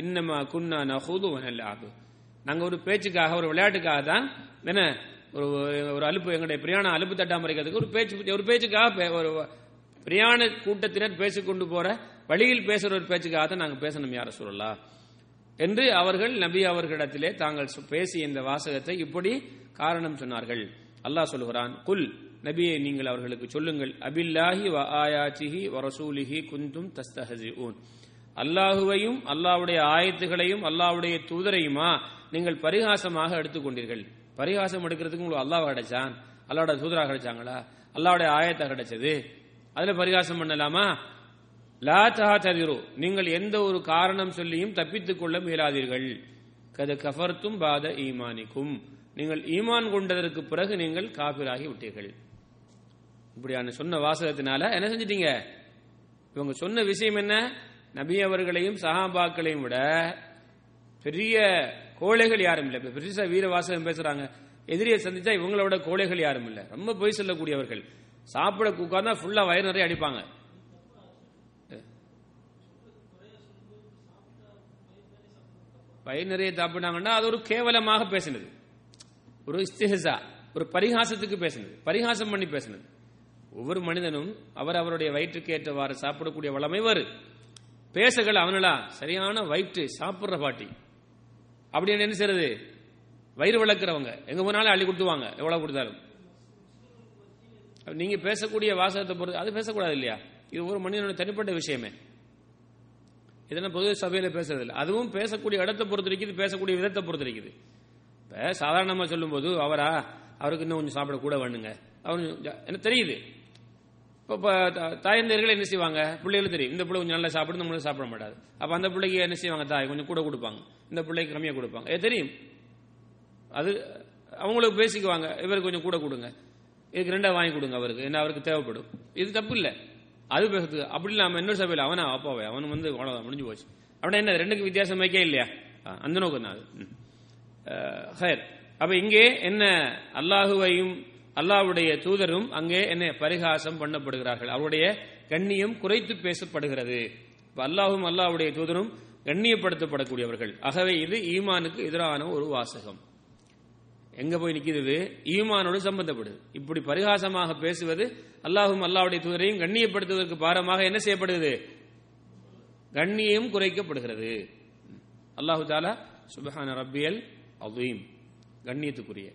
இன்னமா குன்னா நஹூது வ நல்அபு நாங்க ஒரு பேச்சுக்காக ஒரு விளையாட்டுக்காக தான் என்ன ஒரு ஒரு அலுப்பு எங்களுடைய பிரயாணம் அலுப்பு தட்டாம இருக்கிறதுக்கு ஒரு பேச்சு ஒரு பேச்சுக்காக பே- ஒரு பிரயாண கூட்டத்தினர் பேசிக்கொண்டு போற வழியில் பேசுற ஒரு பேச்சுக்காக தான் நாங்க பேசணும் யார சொல்லலாம் என்று அவர்கள் நபி அவர்களிடத்திலே தாங்கள் பேசிய இந்த வாசகத்தை இப்படி காரணம் சொன்னார்கள். அல்லாஹ் சொல்கிறான் குல் நபியை நீங்கள் அவர்களுக்கு சொல்லுங்கள் அபில்லாஹி வ ஆயாச்சிஹி வரசூலிஹி குந்தும் குந்தும் தஸ்தஹசிஊன் அல்லாஹுவையும் அல்லாஹ்வுடைய ஆயத்துகளையும் அல்லாவுடைய தூதரையுமா நீங்கள் பரிகாசமாக எடுத்துக்கொண்டீர்கள் பரிகாசம் எடுக்கிறதுக்கு உங்களுக்கு அல்லாஹ் கிடைச்சான். அல்லாவோட தூதரா கிடைச்சாங்களா? அல்லாவுடைய ஆயத்தை கிடைச்சது. அதுல பரிகாசம் பண்ணலாமா? லா தஹததிரு. நீங்கள் எந்த ஒரு காரணம் சொல்லியும் தப்பித்துக் கொள்ள முயலாதீர்கள். கது கஃபர்த்தும் பாத ஈமானிக்கும். நீங்கள் ஈமான் கொண்டதற்கு பிறகு நீங்கள் காபிராகி விட்டீர்கள். இப்படியான சொன்ன வாசகத்தினால என்ன செஞ்சிட்டீங்க? இவங்க சொன்ன விஷயம் என்ன? நபி அவர்களையும் சஹாபாக்களையும் விட பெரிய கோழைகள் யாரும் இல்லை. பெருசா வீரவாசகம் பேசுறாங்க. எதிரியை சந்திச்சா இவங்களோட கோழைகள் யாரும் இல்ல. ரொம்ப பொய் சொல்லக்கூடியவர்கள். சாப்பிட உட்கார்ந்தா ஃபுல்லா வயிறு நிறைய அடிப்பாங்க. வயிறு நிறைய சாப்பிட்டாங்கன்னா அது ஒரு கேவலமாக பேசினது. ஒரு இஸ்திஹா ஒரு பரிகாசத்துக்கு பேசினது. பரிகாசம் பண்ணி பேசினது. ஒவ்வொரு மனிதனும் அவர் அவருடைய வயிற்றுக்கு ஏற்றவாறு சாப்பிடக்கூடிய வளமை வரும் பேசகள் அவனலா. சரியான வயிற்று சாப்பிடுற பாட்டி. அப்படி என்ன செய்யறது வயிறு வளர்க்குறவங்க. எங்க போனாலும் அள்ளி கொடுத்துவாங்க எவ்வளவு கொடுத்தாலும். நீங்க பேசக்கூடிய வாசகத்தை பொறுத்து அது பேசக்கூடாது இல்லையா? இது ஒரு மனிதனோட தனிப்பட்ட விஷயமே. இதெல்லாம் பொது சபையில பேசுறது இல்லை அதுவும் பேசக்கூடிய இடத்தை பொறுத்து இருக்குது பேசக்கூடிய விதத்தை பொறுத்து இருக்குது. இப்ப சாதாரணமா சொல்லும்போது அவரா அவருக்கு இன்னும் கொஞ்சம் சாப்பிட கூட வேணுங்க. அவரு எனக்கு தெரியுது? இப்போ தாயந்தர்கள் என்ன செய்வாங்க? பிள்ளைகளும் தெரியும். இந்த பிள்ளை கொஞ்சம் நல்லா சாப்பிடும் நம்மளும் சாப்பிட மாட்டாது அப்ப அந்த பிள்ளைக்கு என்ன செய்வாங்க? தாய் கொஞ்சம் கூட கொடுப்பாங்க. இந்த பிள்ளைக்கு கம்மியாக கொடுப்பாங்க. ஏ தெரியும். அது அவங்களுக்கு பேசிக்குவாங்க. இவருக்கு கொஞ்சம் கூட கொடுங்க. இதுக்கு ரெண்டா வாங்கி கொடுங்க அவருக்கு. என்ன அவருக்கு தேவைப்படும். இது தப்பு இல்லை. அது பேசுறது. அப்படி இல்லாம இன்னொரு சபையில் அவனா அப்பாவே அவன் வந்து அவ்வளவுதான் முடிஞ்சு போச்சு. அப்படின்னா என்ன? ரெண்டுக்கு வித்தியாசம் வைக்கே இல்லையா? அந்த நோக்கம் தான் அது. ஹயர் அப்போ அப்ப இங்கே என்ன? அல்லாஹுவையும் அல்லாவுடைய தூதரும் அங்கே என்ன பரிகாசம் பண்ணப்படுகிறார்கள். அவருடைய கண்ணியம் குறைத்து பேசப்படுகிறது. அல்லாஹும் அல்லாவுடைய தூதரும் கண்ணியப்படுத்தப்படக்கூடியவர்கள். ஆகவே இது ஈமானுக்கு எதிரான ஒரு வாசகம். எங்க போய் நிக்கிறது ஈமானோடு சம்பந்தப்படுது. இப்படி பரிகாசமாக பேசுவது அல்லாஹும் அல்லாஹ்வுடைய தூதரையும் கண்ணியப்படுத்துவதற்கு பாரமாக என்ன செய்யப்படுகிறது? கண்ணியம் குறைக்கப்படுகிறது. அல்லாஹு தாலா சுபஹான ரப்பியல் அதுவும் கண்ணியத்துக்குரிய.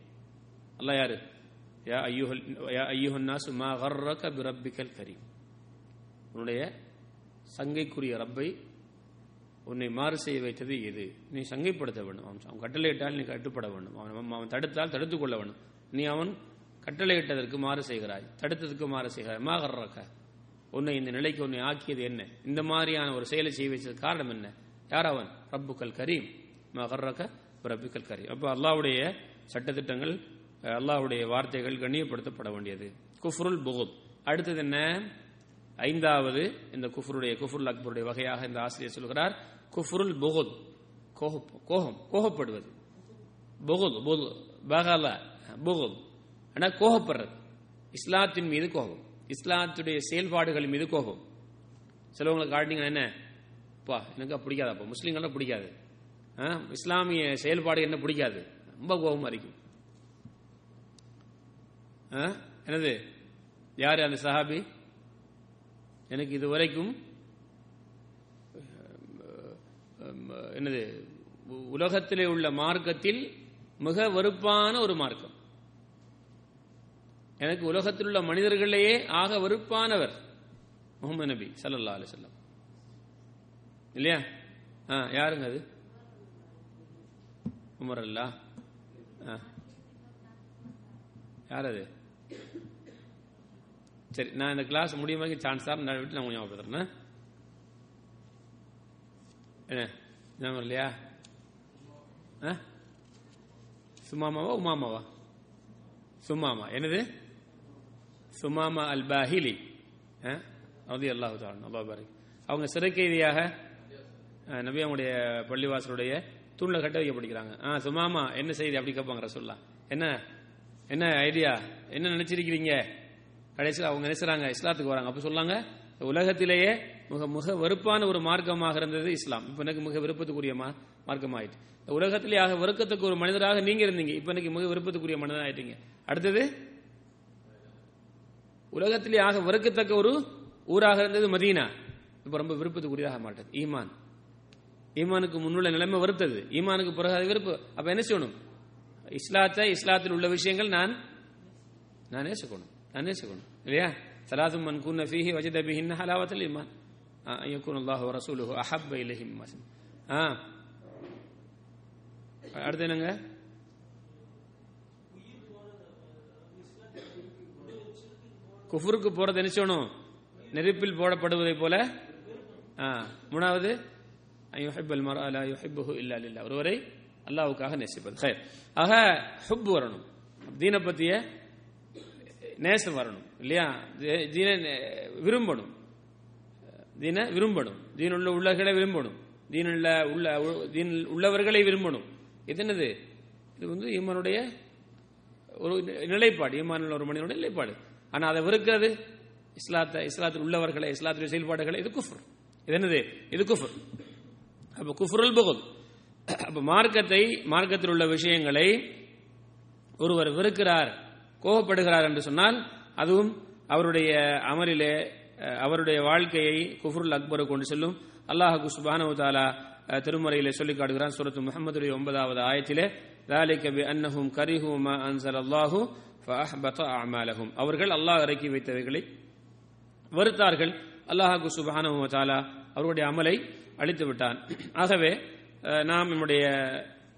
அல்லாஹ் யாரு? யா ஐயுஹல் யா ஐயுஹன் மா கர்ரக பிரப்பிக்கல் கரீம். உன்னுடைய சங்கைக்குரிய ரப்பை உன்னை மாறு செய்ய வைத்தது எது? நீ சங்கைப்படுத்த வேண்டும். அவன் அவன் கட்டளையிட்டால் நீ கட்டுப்பட வேண்டும். அவன் அவன் தடுத்தால் தடுத்துக் கொள்ள வேண்டும். நீ அவன் கட்டளையிட்டதற்கு மாறு செய்கிறாய். தடுத்ததற்கு மாறு செய்கிறாய். மா கர்ரக. உன்னை இந்த நிலைக்கு உன்னை ஆக்கியது என்ன? இந்த மாதிரியான ஒரு செயலை செய்ய வச்சது காரணம் என்ன? யார் அவன்? ரப்புக்கல் கரீம். மா கர்ரக ரப்புக்கல் கரீம். அப்போ அல்லாவுடைய சட்டத்திட்டங்கள் அல்லாஹுடைய வார்த்தைகள் கண்ணியப்படுத்தப்பட வேண்டியது. குஃப்ருல் புகுத். அடுத்தது என்ன? ஐந்தாவது இந்த குஃப்ருடைய குஃபுல் அக்பருடைய வகையாக இந்த ஆசிரியர் சொல்கிறார் குஃப்ருல் புகுத். கோகம் கோபம் கோபப்படுவது. புகுத் புது பகல புகுத். ஆனால் கோபப்படுறது. இஸ்லாத்தின் மீது கோபம். இஸ்லாத்துடைய செயல்பாடுகள் மீது கோபம். சிலவங்களுக்கு காட்டினீங்கன்னா என்ன? பா எனக்கு பிடிக்காதப்பா. முஸ்லீம்கள்லாம் பிடிக்காது. ஆ, இஸ்லாமிய செயல்பாடு என்ன பிடிக்காது. ரொம்ப கோபமா இருக்கும். என்னது? யார் அந்த சஹாபி? எனக்கு இது வரைக்கும் என்னது உலகத்திலே உள்ள மார்க்கத்தில் மிக வெறுப்பான ஒரு மார்க்கம். எனக்கு உலகத்தில் உள்ள மனிதர்களையே ஆக வெறுப்பானவர் முகமது நபி சல்லா அலைஹி இல்லையா? ஆ யாருங்க அது? உமர் அல்லா ஆ. யார் அது? சரி நான் இந்த கிளாஸ் முடியும் வரைக்கும் சான்ஸ் தான் நான் விட்டு நான் ஞாபகப்படுத்துறேன். என்ன? ஞாபகம் இல்லையா? ஆ? சுமாமாவா உமாமாவா? சுமாமா என்னது? சுமாமா அல் பாஹிலி அது அல்லாஹு தாலன் அல்லாஹ் அவங்க சிறை கைதியாக பள்ளிவாசலுடைய தூண்ல கட்ட வைக்க படிக்கிறாங்க ஆ சுமாமா என்ன செய்தி? அப்படி கேட்பாங்க ரசூல்லா என்ன? என்ன ஐடியா என்ன நினைச்சிருக்கிறீங்க? கடைசியில் அவங்க நினைச்சுறாங்க இஸ்லாத்துக்கு வராங்க. அப்ப சொல்லாங்க உலகத்திலேயே மிக மிக வெறுப்பான ஒரு மார்க்கமாக இருந்தது இஸ்லாம். இப்ப எனக்கு மிக விருப்பத்துக்குரிய மார்க்கமாயிட்டு. இந்த உலகத்திலே ஆக வெறுக்கத்துக்கு ஒரு மனிதராக நீங்க இருந்தீங்க. இப்ப எனக்கு மிக விருப்பத்துக்குரிய மனிதன் ஆயிட்டீங்க அடுத்தது? உலகத்திலே ஆக வெறுக்கத்தக்க ஒரு ஊராக இருந்தது மதீனா. இப்ப ரொம்ப விருப்பத்துக்குரியதாக மாட்டது. ஈமான். ஈமானுக்கு முன்னுள்ள நிலைமை வெறுத்தது. ஈமானுக்கு பிறகு அது விருப்பம் அப்ப என்ன செய்யணும்? இஸ்லாத்தை இஸ்லாத்தில் உள்ள விஷயங்கள் நான் நான் நேசிக்கணும் நான் நேசிக்கணும். இல்லையா? சலாத்தும் மன் குன்ன ஃபீஹி வஜத பிஹின்ன ஹலாவத்தல் ஈமான் யகுன் அல்லாஹு ரசூலுஹு அஹப்ப இலைஹிம் மசன் ஆ அடுத்து என்னங்க? குஃபுருக்கு போறது என்ன நெருப்பில் போடப்படுவதை போல. மூணாவது ஒருவரை அல்லாவுக்காக நேசிப்பது. ஹேர் ஆக ஹுப் வரணும். தீனை பத்திய நேசம் வரணும் இல்லையா? தீன நே- விரும்பணும். தீன விரும்பணும். தீனுள்ள உள்ளவர்களை விரும்பணும். தீனுள்ள உள்ள தீன் உள்ளவர்களை விரும்பணும். இது என்னது? இது வந்து இம்மனுடைய ஒரு நிலைப்பாடு. ஈமானுள்ள ஒரு மனிதனுடைய நிலைப்பாடு. ஆனா அதை வெறுக்கிறது இஸ்லாத்தை இஸ்லாத்தில் உள்ளவர்களை இஸ்லாத்துடைய செயல்பாடுகளை இது குஃபர். இது என்னது? இது குஃபர். அப்ப குஃபுரல் புகுத். அப்ப மார்க்கத்தை மார்க்கத்தில் உள்ள விஷயங்களை ஒருவர் வெறுக்கிறார் கோபப்படுகிறார் என்று சொன்னால் அதுவும் அவருடைய அமலிலே அஹ், அவருடைய வாழ்க்கையை குஃப்ருல் அக்பரை கொண்டு செல்லும் அல்லாஹு சுபானு தாலா அஹ், திருமறையிலே சொல்லி காட்டுகிறான் சூரத்து முகமதுடைய ஒன்பதாவது ஆயத்திலே ذلك بأنهم كرهوا ما أنزل الله فأحبط أعمالهم அவர்கள் அல்லாஹ் இறக்கி வைத்தவைகளை வெறுத்தார்கள் அல்லாஹு சுபஹானஹு வ தஆலா அவருடைய அமலை அழித்து விட்டான் ஆகவே அஹ், நாம் நம்முடைய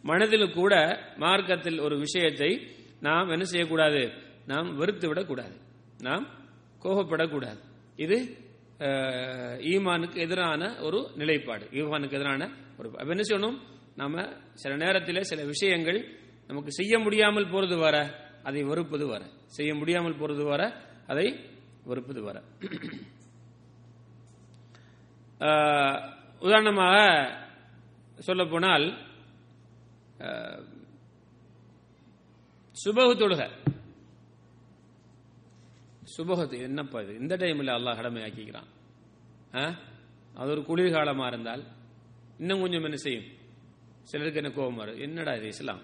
மனதில் கூட மார்க்கத்தில் ஒரு விஷயத்தை நாம் என்ன செய்யக்கூடாது? நாம் வெறுத்து விடக்கூடாது. நாம் கோபப்படக்கூடாது. இது ஈமானுக்கு எதிரான ஒரு நிலைப்பாடு. ஈமானுக்கு எதிரான ஒரு என்ன செய்யணும்? நாம சில நேரத்தில் சில விஷயங்கள் நமக்கு செய்ய முடியாமல் போறது வர அதை வெறுப்பது வர. செய்ய முடியாமல் போறது வர அதை வெறுப்பது வர. உதாரணமாக சொல்ல போனால் சுபகு தொழுக. சுபகத்து என்னப்பா இது? இந்த டைமில் அல்லாஹ் கடமையாக்கிக்கிறான். அது ஒரு குளிர்காலமாக இருந்தால் இன்னும் கொஞ்சம் என்ன செய்யும்? சிலருக்கு என்ன கோபம் வரும்? என்னடா இது இஸ்லாம்?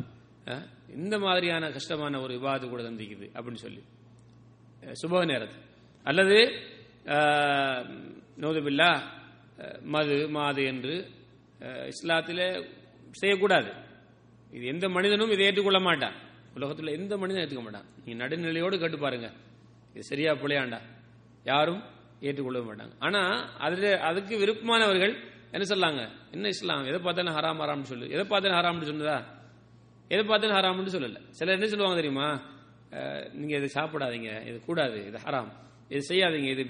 இந்த மாதிரியான கஷ்டமான ஒரு விவாதம் கூட தந்திக்குது அப்படின்னு சொல்லி. சுப சுபக அல்லது நோதுபில்லா மது மாது என்று இஸ்லாத்தில் செய்யக்கூடாது. இது எந்த மனிதனும் இதை ஏற்றுக்கொள்ள மாட்டான். உலகத்தில் எந்த மனிதனும் ஏற்றுக்க மாட்டான். நீ நடுநிலையோடு கேட்டு பாருங்க. இது சரியா பிள்ளையாண்டா யாரும் ஏற்றுக்கொள்ள மாட்டாங்க. ஆனால் அதில் அதுக்கு விருப்பமானவர்கள் என்ன சொல்லாங்க? என்ன இஸ்லாம்? எதை பார்த்தாலும் ஹராம் ஹராம்னு சொல்லு. எதை பார்த்தாலும் ஹராம்னு சொன்னதா எதை பார்த்தாலும் ஹராம்னு சொல்லல. சிலர் என்ன சொல்லுவாங்க தெரியுமா? நீங்கள் நீங்க இதை சாப்பிடாதீங்க. இது கூடாது. இது ஹராம். இது செய்யாதீங்க. இது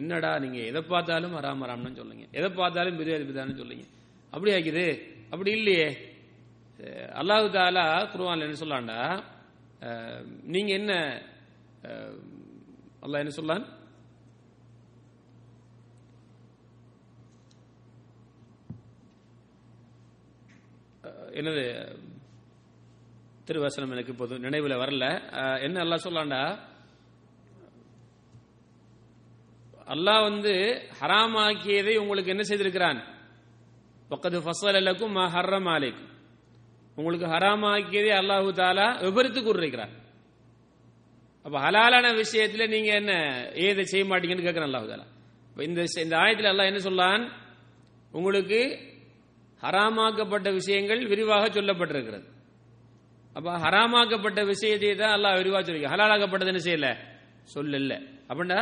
என்னடா நீங்க எதை பார்த்தாலும் ஹராம் ஹராம்னு சொல்லுங்க. எதை பார்த்தாலும் பிரியாதி பிரிதான்னு சொல்லுங்க. அப்படி ஆக்கிது அப்படி இல்லையே. அல்லாஹு தாலா குருவான்ல என்ன சொல்லாண்டா அஹ், நீங்க என்ன அஹ், அல்லாஹ் என்ன சொல்லான்? என்னது? திருவசனம் எனக்கு இப்போது நினைவில் வரல. அஹ், என்ன அல்லாஹ் சொல்லாண்டா அல்லாஹ் வந்து ஹராமாக்கியதை உங்களுக்கு என்ன செய்திருக்கிறான்? பக்கத்து ஃபசல் அல்லக்கும் மா ஹர்ரம் அலைக்கும் உங்களுக்கு ஹராமாக்கியதை அல்லாஹு தாலா விபரித்து கூறுகிறார் அப்ப ஹலாலான விஷயத்துல நீங்க என்ன ஏதை செய்ய மாட்டீங்கன்னு கேட்கிறேன் அல்லாஹு தாலா. இந்த இந்த ஆயத்தில் அல்லாஹ் என்ன சொல்லான் உங்களுக்கு ஹராமாக்கப்பட்ட விஷயங்கள் விரிவாக சொல்லப்பட்டிருக்கிறது. அப்ப ஹராமாக்கப்பட்ட விஷயத்தை தான் அல்லாஹ் விரிவாக சொல்லி ஹலாலாக்கப்பட்டது என்ன செய்யல? சொல்லல. அப்படின்னா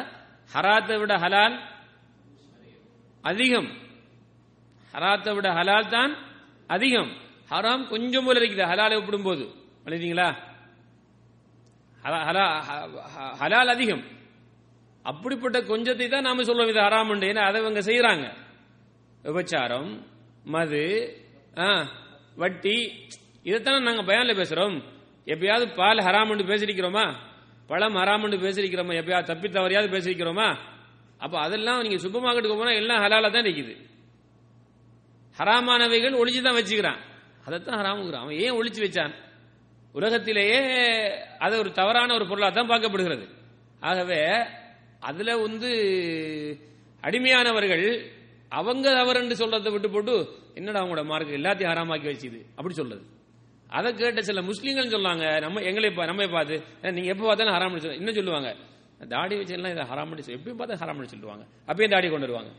ஹராத்தை விட ஹலால் அதிகம். ஹராத்தை விட ஹலால் தான் அதிகம். ஹராம் கொஞ்சம் போல இருக்குது. ஹலாலை ஒப்பிடும்போது. எழுதிங்களா ஹலால் அதிகம். அப்படிப்பட்ட கொஞ்சத்தை தான் நாம சொல்லுவோம் இது ஹராம் ஏன்னா அதை இவங்க செய்யறாங்க விபச்சாரம் மது ஆ, வட்டி இதைத்தானே நாங்க பயன்ல பேசுறோம். எப்பயாவது பால் ஹராம் பேசிருக்கிறோமா? பழம் ஹராம் பேசிருக்கிறோமா? எப்பயாவது தப்பி தவறியாவது பேசிருக்கிறோமா? அப்ப அதெல்லாம் நீங்க சுப்பர் மார்க்கெட்டுக்கு போனா எல்லாம் ஹலாலா தான் இருக்குது ஹராமானவைகள் ஒளிச்சு தான் வச்சுக்கிறான். அதைத்தான் ஹராமுங்கிறான். அவன் ஏன் ஒழிச்சு வச்சான்? உலகத்திலேயே அது ஒரு தவறான ஒரு பொருளாக தான் பார்க்கப்படுகிறது. ஆகவே அதுல வந்து அடிமையானவர்கள் அவங்க தவறுன்னு சொல்றதை விட்டு போட்டு என்னடா அவங்களோட மார்க் எல்லாத்தையும் ஹராமாக்கி வச்சுது? அப்படி சொல்றது. அதை கேட்ட சில முஸ்லீம்கள் சொல்லாங்க நம்ம எங்களை பா- நம்மை பார்த்து நீங்க எப்போ பார்த்தாலும் ஹராம் சொல்ல இன்னும் சொல்லுவாங்க? தாடி வச்செல்லாம் இதை ஹராம் சொல்லி எப்பயும் பார்த்தா ஹராம் சொல்லுவாங்க. அப்பயும் தாடி கொண்டு வருவாங்க.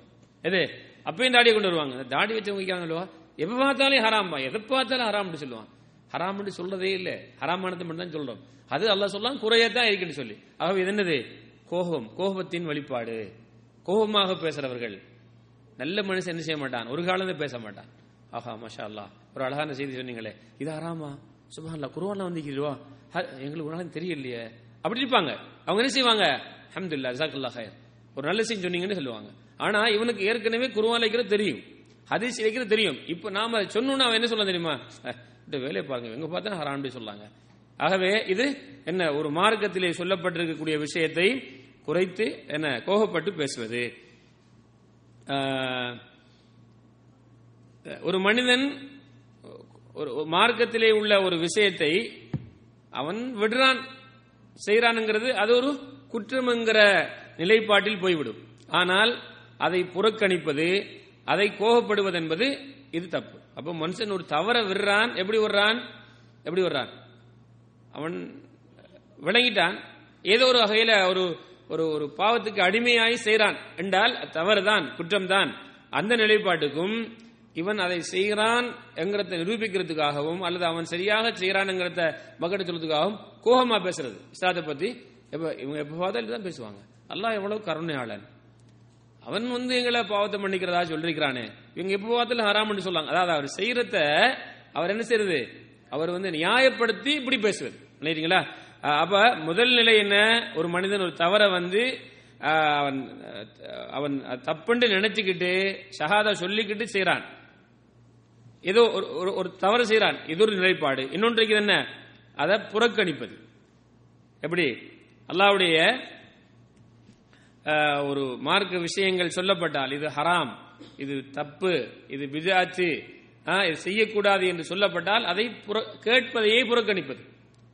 எது? அப்பயும் தாடியை கொண்டு வருவாங்க. இந்த தாடி வச்சவங்க சொல்லுவா எப்ப பார்த்தாலும் ஹராம்பா எதை பார்த்தாலும் ஹராம்னு சொல்லுவான். ஹராம்னு சொல்றதே இல்ல. ஹராமானது மட்டும் தான் சொல்றோம். அது அல்லாஹ் சொல்லலாம் குறையத்தான் இருக்குன்னு சொல்லி. ஆகவே இது என்னது? கோபம். கோபத்தின் வெளிப்பாடு. கோபமாக பேசுறவர்கள். நல்ல மனுஷன் என்ன செய்ய மாட்டான்? ஒரு காலத்துல பேச மாட்டான். ஆஹா மஷா அல்லா ஒரு அழகான செய்தி சொன்னீங்களே. இது ஹராமா? சுபஹான்லா குருவான்லாம் வந்துக்கிறவா எங்களுக்கு ஒரு நாளும் தெரியலையே. அப்படி இருப்பாங்க. அவங்க என்ன செய்வாங்க? அஹமதுல்லா ஜாக்கல்லா ஹயர் ஒரு நல்ல செய்தி சொன்னீங்கன்னு சொல்லுவாங்க. ஆனா இவனுக்கு ஏற்கனவே குருவாலைக்கிறது தெரியும். ஹதீஸ் வைக்கிறது தெரியும். இப்போ நாம சொன்னோம்னா அவன் என்ன சொல்ல தெரியுமா? இந்த வேலையை பாருங்க. எங்க பார்த்தா ஹராண்டி சொல்லாங்க ஆகவே இது என்ன ஒரு மார்க்கத்திலே சொல்லப்பட்டிருக்கக்கூடிய விஷயத்தை குறைத்து என்ன கோபப்பட்டு பேசுவது. ஆஹ், ஒரு மனிதன் ஒரு ஒரு மார்க்கத்திலே உள்ள ஒரு விஷயத்தை அவன் விடுறான் செய்யறானுங்கிறது அது ஒரு குற்றம்ங்கிற நிலைப்பாட்டில் போய்விடும். ஆனால் அதை புறக்கணிப்பது அதை கோபப்படுவது என்பது இது தப்பு. அப்போ மனுஷன் ஒரு தவற விடுறான் எப்படி விடுறான்? எப்படி விடுறான்? அவன் விளங்கிட்டான். ஏதோ ஒரு வகையில ஒரு ஒரு ஒரு பாவத்துக்கு அடிமையாய் செய்கிறான் என்றால் தவறுதான் குற்றம்தான். அந்த நிலைப்பாட்டுக்கும் இவன் அதை செய்கிறான் என்கிறத நிரூபிக்கிறதுக்காகவும் அல்லது அவன் சரியாக செய்கிறான்ங்கிறத மக்கள் சொல்றதுக்காகவும் கோபமா பேசுறது. இஸ்லாத்தை பத்தி எப்ப இவங்க எப்ப பார்த்தாலும் தான் பேசுவாங்க. அல்லாஹ் எவ்வளவு கருணையாளன். அவன் வந்து எங்களை பாவத்தை மன்னிக்கிறதா சொல்லிருக்கிறானே. இவங்க எப்ப பார்த்தாலும் ஹராம்னு சொல்லுவாங்க அதாவது அவர் செய்யறத அவர் என்ன செய்யறது? அவர் வந்து நியாயப்படுத்தி இப்படி பேசுவது. இல்லைங்களா அப்ப முதல் நிலை என்ன? ஒரு மனிதன் ஒரு தவற வந்து அவன் அவன் தப்புண்டு நினைச்சுக்கிட்டு ஷஹாதா சொல்லிக்கிட்டு செய்யறான் ஏதோ ஒரு ஒரு தவறு செய்யறான் இது ஒரு நிலைப்பாடு. இன்னொன்று என்ன? அதை புறக்கணிப்பது. எப்படி? அல்லாவுடைய ஒரு மார்க்க விஷயங்கள் சொல்லப்பட்டால் இது ஹராம் இது தப்பு இது பிதாச்சு இது செய்யக்கூடாது என்று சொல்லப்பட்டால் அதை கேட்பதையே புறக்கணிப்பது.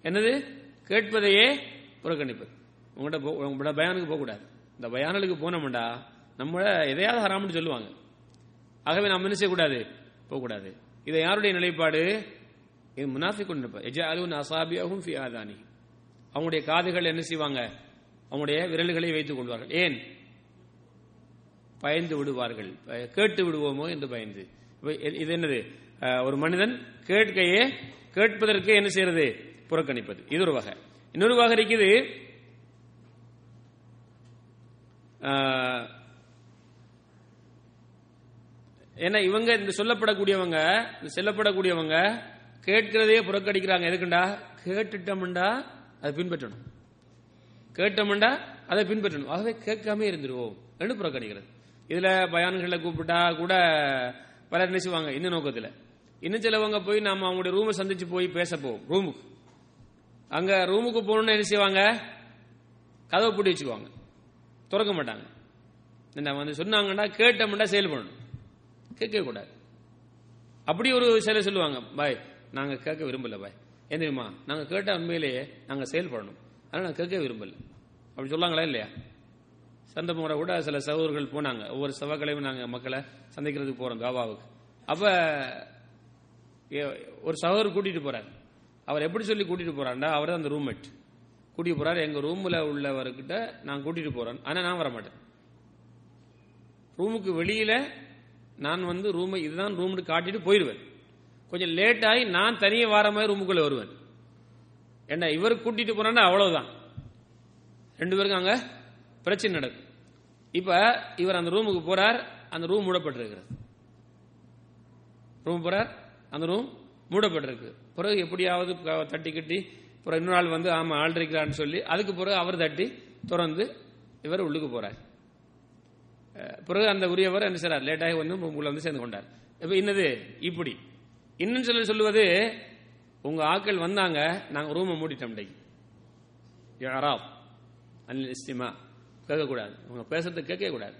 என்னது? கேட்பதையே புறக்கணிப்பது. உங்கள்கிட்ட உங்களோட பயானுக்கு போகக்கூடாது. இந்த பயானலுக்கு போனோம்டா நம்மள எதையாவது ஹராம்னு சொல்லுவாங்க. ஆகவே நாம் என்ன செய்யக்கூடாது? போகக்கூடாது. இதை யாருடைய நிலைப்பாடு? இது முனாஃபி கொண்டு எஜாலு அசாபியாகும் ஃபி ஆதானி அவங்களுடைய காதுகள் என்ன செய்வாங்க? அவனுடைய விரல்களை வைத்துக் கொள்வார்கள். ஏன்? பயந்து விடுவார்கள். கேட்டு விடுவோமோ என்று பயந்து. இது என்னது? ஒரு மனிதன் கேட்கையே கேட்பதற்கு என்ன செய்யறது? புறக்கணிப்பது. இது ஒரு வகை. இன்னொரு வகை இருக்குது ஏன்னா இவங்க இந்த சொல்லப்படக்கூடியவங்க இந்த செல்லப்படக்கூடியவங்க கேட்கிறதே புறக்கணிக்கிறாங்க. எதுக்குண்டா? கேட்டுட்டோம்டா அதை பின்பற்றணும். கேட்டோம்டா அதை பின்பற்றணும். ஆகவே கேட்காம இருந்துருவோம். என்று புறக்கணிக்கிறது. இதுல பயான்களை கூப்பிட்டா கூட பலர் நினைச்சுவாங்க இந்த நோக்கத்தில். இன்னும் சிலவங்க போய் நாம அவங்களுடைய ரூமை சந்திச்சு போய் பேச போவோம் ரூமுக்கு அங்க ரூமுக்கு போகணும்னு என்ன செய்வாங்க? கதவை பூட்டி வச்சுக்குவாங்க. திறக்க மாட்டாங்க. என்ன வந்து சொன்னாங்கன்னா கேட்டோம்னா பண்ணணும். கேட்க கூடாது. அப்படி ஒரு சில சொல்லுவாங்க. பாய் நாங்க கேட்க விரும்பல பாய். ஏன் தெரியுமா? நாங்க கேட்ட உண்மையிலேயே நாங்க செயல்படணும். அதனால் நான் கேட்க விரும்பல. அப்படி சொல்லாங்களா இல்லையா? சந்தை போற கூட சில சகோதரர்கள் போனாங்க. ஒவ்வொரு செவ்வாய்க்கிழமையும் நாங்கள் மக்களை சந்திக்கிறதுக்கு போறோம் தாவாவுக்கு அப்ப ஒரு சகோதரர் கூட்டிட்டு போறாரு. அவர் எப்படி சொல்லி கூட்டிட்டு போகிறாண்டா அவர் தான் அந்த ரூம்மேட் கூட்டிட்டு போறாரு. எங்க ரூம்ல உள்ளவர்கிட்ட நான் கூட்டிட்டு போறேன். ஆனா நான் வர மாட்டேன் ரூமுக்கு வெளியில நான் வந்து ரூமை இதுதான் ரூம்னு காட்டிட்டு போயிடுவேன். கொஞ்சம் லேட் ஆகி நான் தனியே வார மாதிரி ரூமுக்குள்ள வருவேன். என்ன இவர் கூட்டிட்டு போனா அவ்வளவுதான். ரெண்டு பேருக்கும் அங்க பிரச்சனை நடக்கும் இப்ப இவர் அந்த ரூமுக்கு போறார் அந்த ரூம் மூடப்பட்டிருக்கிறது. ரூம் போறார் அந்த ரூம் மூடப்பட்டிருக்கு. பிறகு எப்படியாவது தட்டி கட்டி பிறகு இன்னொரு ஆள் வந்து ஆமா ஆள் இருக்கிறான்னு சொல்லி அதுக்கு பிறகு அவர் தட்டி திறந்து இவர் உள்ளுக்கு போறார். பிறகு அந்த உரியவர் என்ன செய்றார்? லேட்டாகி வந்து உங்களை வந்து சேர்ந்து கொண்டார். இப்ப என்னது? இப்படி. இன்னும் சொல்லி சொல்லுவது உங்க ஆட்கள் வந்தாங்க நாங்க ரூமை மூடிட்டோம் இன்றைக்கு யாராவ் அனில் இஸ்திமா கேட்கக்கூடாது. உங்க பேசுறது கேட்க கூடாது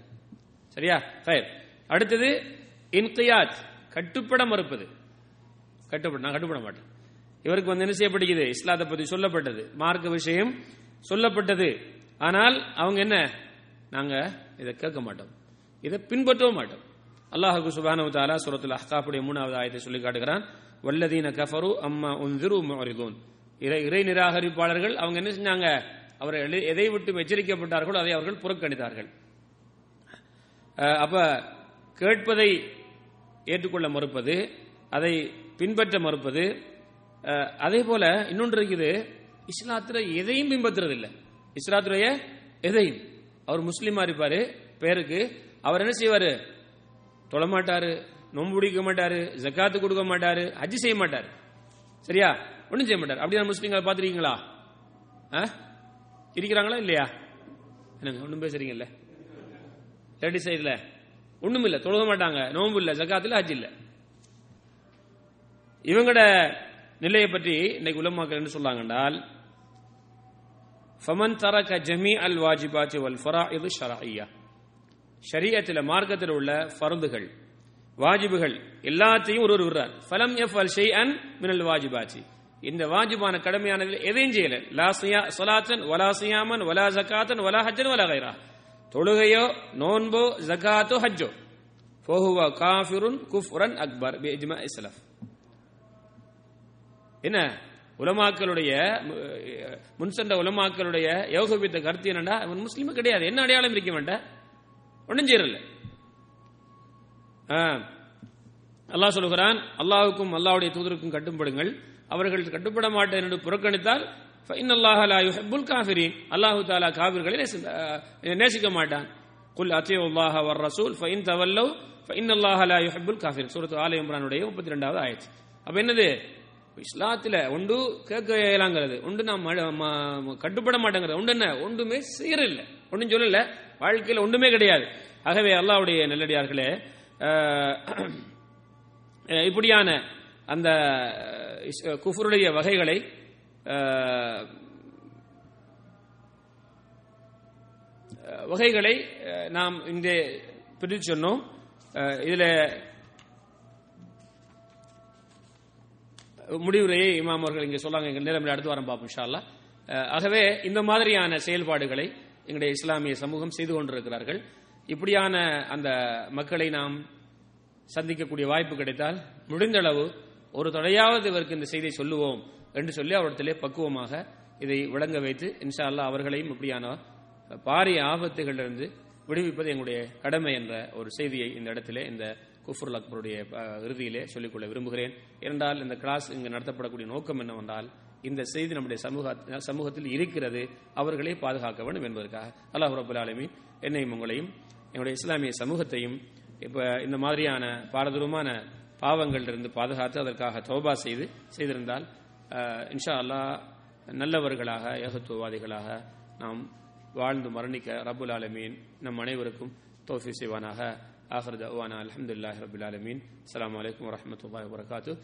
சரியா? ஃபயர் அடுத்தது இன்கியாத். கட்டுப்பட மறுப்பது. கட்டுப்பட நான் கட்டுப்பட மாட்டேன். இவருக்கு வந்து என்ன செய்யப்படுகிறது? இஸ்லாத்தை பத்தி சொல்லப்பட்டது. மார்க்க விஷயம் சொல்லப்பட்டது. ஆனால் அவங்க என்ன? நாங்க இதை கேட்க மாட்டோம். இதை பின்பற்றவும் மாட்டோம். அல்லாஹு சுபானு தாலா சுரத்துல அஹ்காப்புடைய மூணாவது ஆயத்தை சொல்லி காட்டுகிறான். வல்லதீன கஃபரு அம்மா உந்திரு மரிதூன் இறை இறை நிராகரிப்பாளர்கள் அவங்க என்ன செஞ்சாங்க? அவர்கள் எதை விட்டு எச்சரிக்கப்பட்டார்களோ அதை அவர்கள் புறக்கணித்தார்கள். அப்ப கேட்பதை ஏற்றுக்கொள்ள மறுப்பது அதை பின்பற்ற மறுப்பது அதே போல இன்னொன்று இருக்குது இஸ்லாத்துல எதையும் பின்பற்றுறது இல்லை இஸ்லாத்துடைய எதையும். அவர் முஸ்லீமா இருப்பாரு பேருக்கு. அவர் என்ன செய்வாரு? தொழமாட்டாரு நோன்பு பிடிக்க மாட்டாரு ஜக்காத்து கொடுக்க மாட்டாரு ஹஜ்ஜி செய்ய மாட்டாரு. சரியா? ஒன்றும் செய்ய மாட்டார். அப்படிதான் முஸ்லீம்களை பார்த்துருக்கீங்களா? இருக்கிறாங்களா இல்லையா? என்னங்க ஒன்றும் பேசுறீங்கல்ல? லேடி சைடில். ஒன்றும் இல்லை தொழுக மாட்டாங்க. நோம்பு இல்லை ஜக்காத்தில் ஹஜ் இல்லை. இவங்களோட நிலையை பற்றி இன்னைக்கு உலமாக்கள் என்ன சொல்லாங்க என்றால் ஃபமன் தரக ஜமி அல் வாஜிபாத்தி வல் ஃபரா இது ஷராஇயா ஷரியத்தில் மார்க்கத்தில் உள்ள பருந்துகள் வாஜிபுகள் எல்லாத்தையும் ஒரு ஒருவர் விடுறார். ஃபலம் எஃப் அல் ஷெய் அன் மினல் வாஜிபாச்சி இந்த வாஜிபான கடமையானதில் எதையும் செய்யல. லாசியா சொலாத்தன் வலா சியாமன் வலா ஜக்காத்தன் வலா ஹஜ்ஜன் வலா கைரா. தொழுகையோ நோன்போ ஜக்காத்தோ ஹஜ்ஜோ. ஃபோஹுவா காஃபிருன் குஃப்ரன் அக்பர் பி இஜ்மா இஸ்லஃப் என்ன? உலமாக்களுடைய முன்சென்ற உலமாக்களுடைய யோகபித்த கருத்து என்னடா அவன் முஸ்லீம் கிடையாது. என்ன அடையாளம் இருக்க வேண்டாம் ஒன்றும் செய்யறல அல்லாஹ் சொல்லுகிறான் அல்லாஹ்வுக்கும் அல்லாவுடைய தூதருக்கும் கட்டுப்படுங்கள். அவர்கள் கட்டுப்பட மாட்டேன் என்று புறக்கணித்தால் அல்லாஹ் லா அல்லாஹு தாலா காபிர்களை நேசிக்க மாட்டான். குல் அத்தியுல்லாஹ வர் ரசூல் ஃபைன் தவல்லவ் ஃபைன்னல்லாஹ லா யுஹிப்புல் காஃபிர் சூரத் ஆல இம்ரானுடைய 32வது ஆயத் அப்ப என்னது? இஸ்லாத்துல ஒன்று கேட்க இயலாங்கிறது. ஒன்று நாம் ம- கட்டுப்பட மாட்டேங்கிறது. ஒன்று என்ன? ஒன்றுமே செய்யறதில்ல. ஒன்றும் சொல்லல. வாழ்க்கையில் ஒன்றுமே கிடையாது. ஆகவே அல்லாஹ்வுடைய நெல்லடியார்களே இப்படியான அந்த குஃபருடைய வகைகளை வகைகளை நாம் இந்த பிரித்து சொன்னோம். அஹ், இதுல முடிவுரையை இமாம் அவர்கள் இங்கே சொல்லாங்க. எங்கள் நேரம் அடுத்து வாரம் பார்ப்போம் இன்ஷா அல்லாஹ். ஆகவே இந்த மாதிரியான செயல்பாடுகளை எங்களுடைய இஸ்லாமிய சமூகம் செய்து கொண்டிருக்கிறார்கள். இப்படியான அந்த மக்களை நாம் சந்திக்கக்கூடிய வாய்ப்பு கிடைத்தால் முடிந்தளவு ஒரு தடையாவது இவருக்கு இந்த செய்தியை சொல்லுவோம் என்று சொல்லி அவரிடத்திலே பக்குவமாக இதை விளங்க வைத்து இன்ஷா அல்லாஹ் அவர்களையும் இப்படியான பாரிய ஆபத்துகளிலிருந்து விடுவிப்பது எங்களுடைய கடமை என்ற ஒரு செய்தியை இந்த இடத்திலே இந்த குஃபுர் அக்பருடைய இறுதியிலே சொல்லிக்கொள்ள விரும்புகிறேன். இரண்டால் இந்த கிளாஸ் இங்கு நடத்தப்படக்கூடிய நோக்கம் என்னவென்றால் இந்த செய்தி நம்முடைய சமூக சமூகத்தில் இருக்கிறது அவர்களை பாதுகாக்க வேண்டும் என்பதற்காக. அல்லாஹ் ரபுல் ஆலமி என்னையும் உங்களையும் என்னுடைய இஸ்லாமிய சமூகத்தையும் இப்ப இந்த மாதிரியான பாரதூரமான பாவங்களிலிருந்து பாதுகாத்து அதற்காக தௌபா செய்து செய்திருந்தால் இன்ஷா அல்லாஹ் நல்லவர்களாக ஏகத்துவவாதிகளாக நாம் வாழ்ந்து மரணிக்க ரபுல் ஆலமீன் நம் அனைவருக்கும் தோஃபி செய்வானாக. ஆஹர் தவானா அலமதுல்லாஹி ரபுல் ஆலமீன். அலாம் வலைக்கம் வரமத்துல வரகாத்து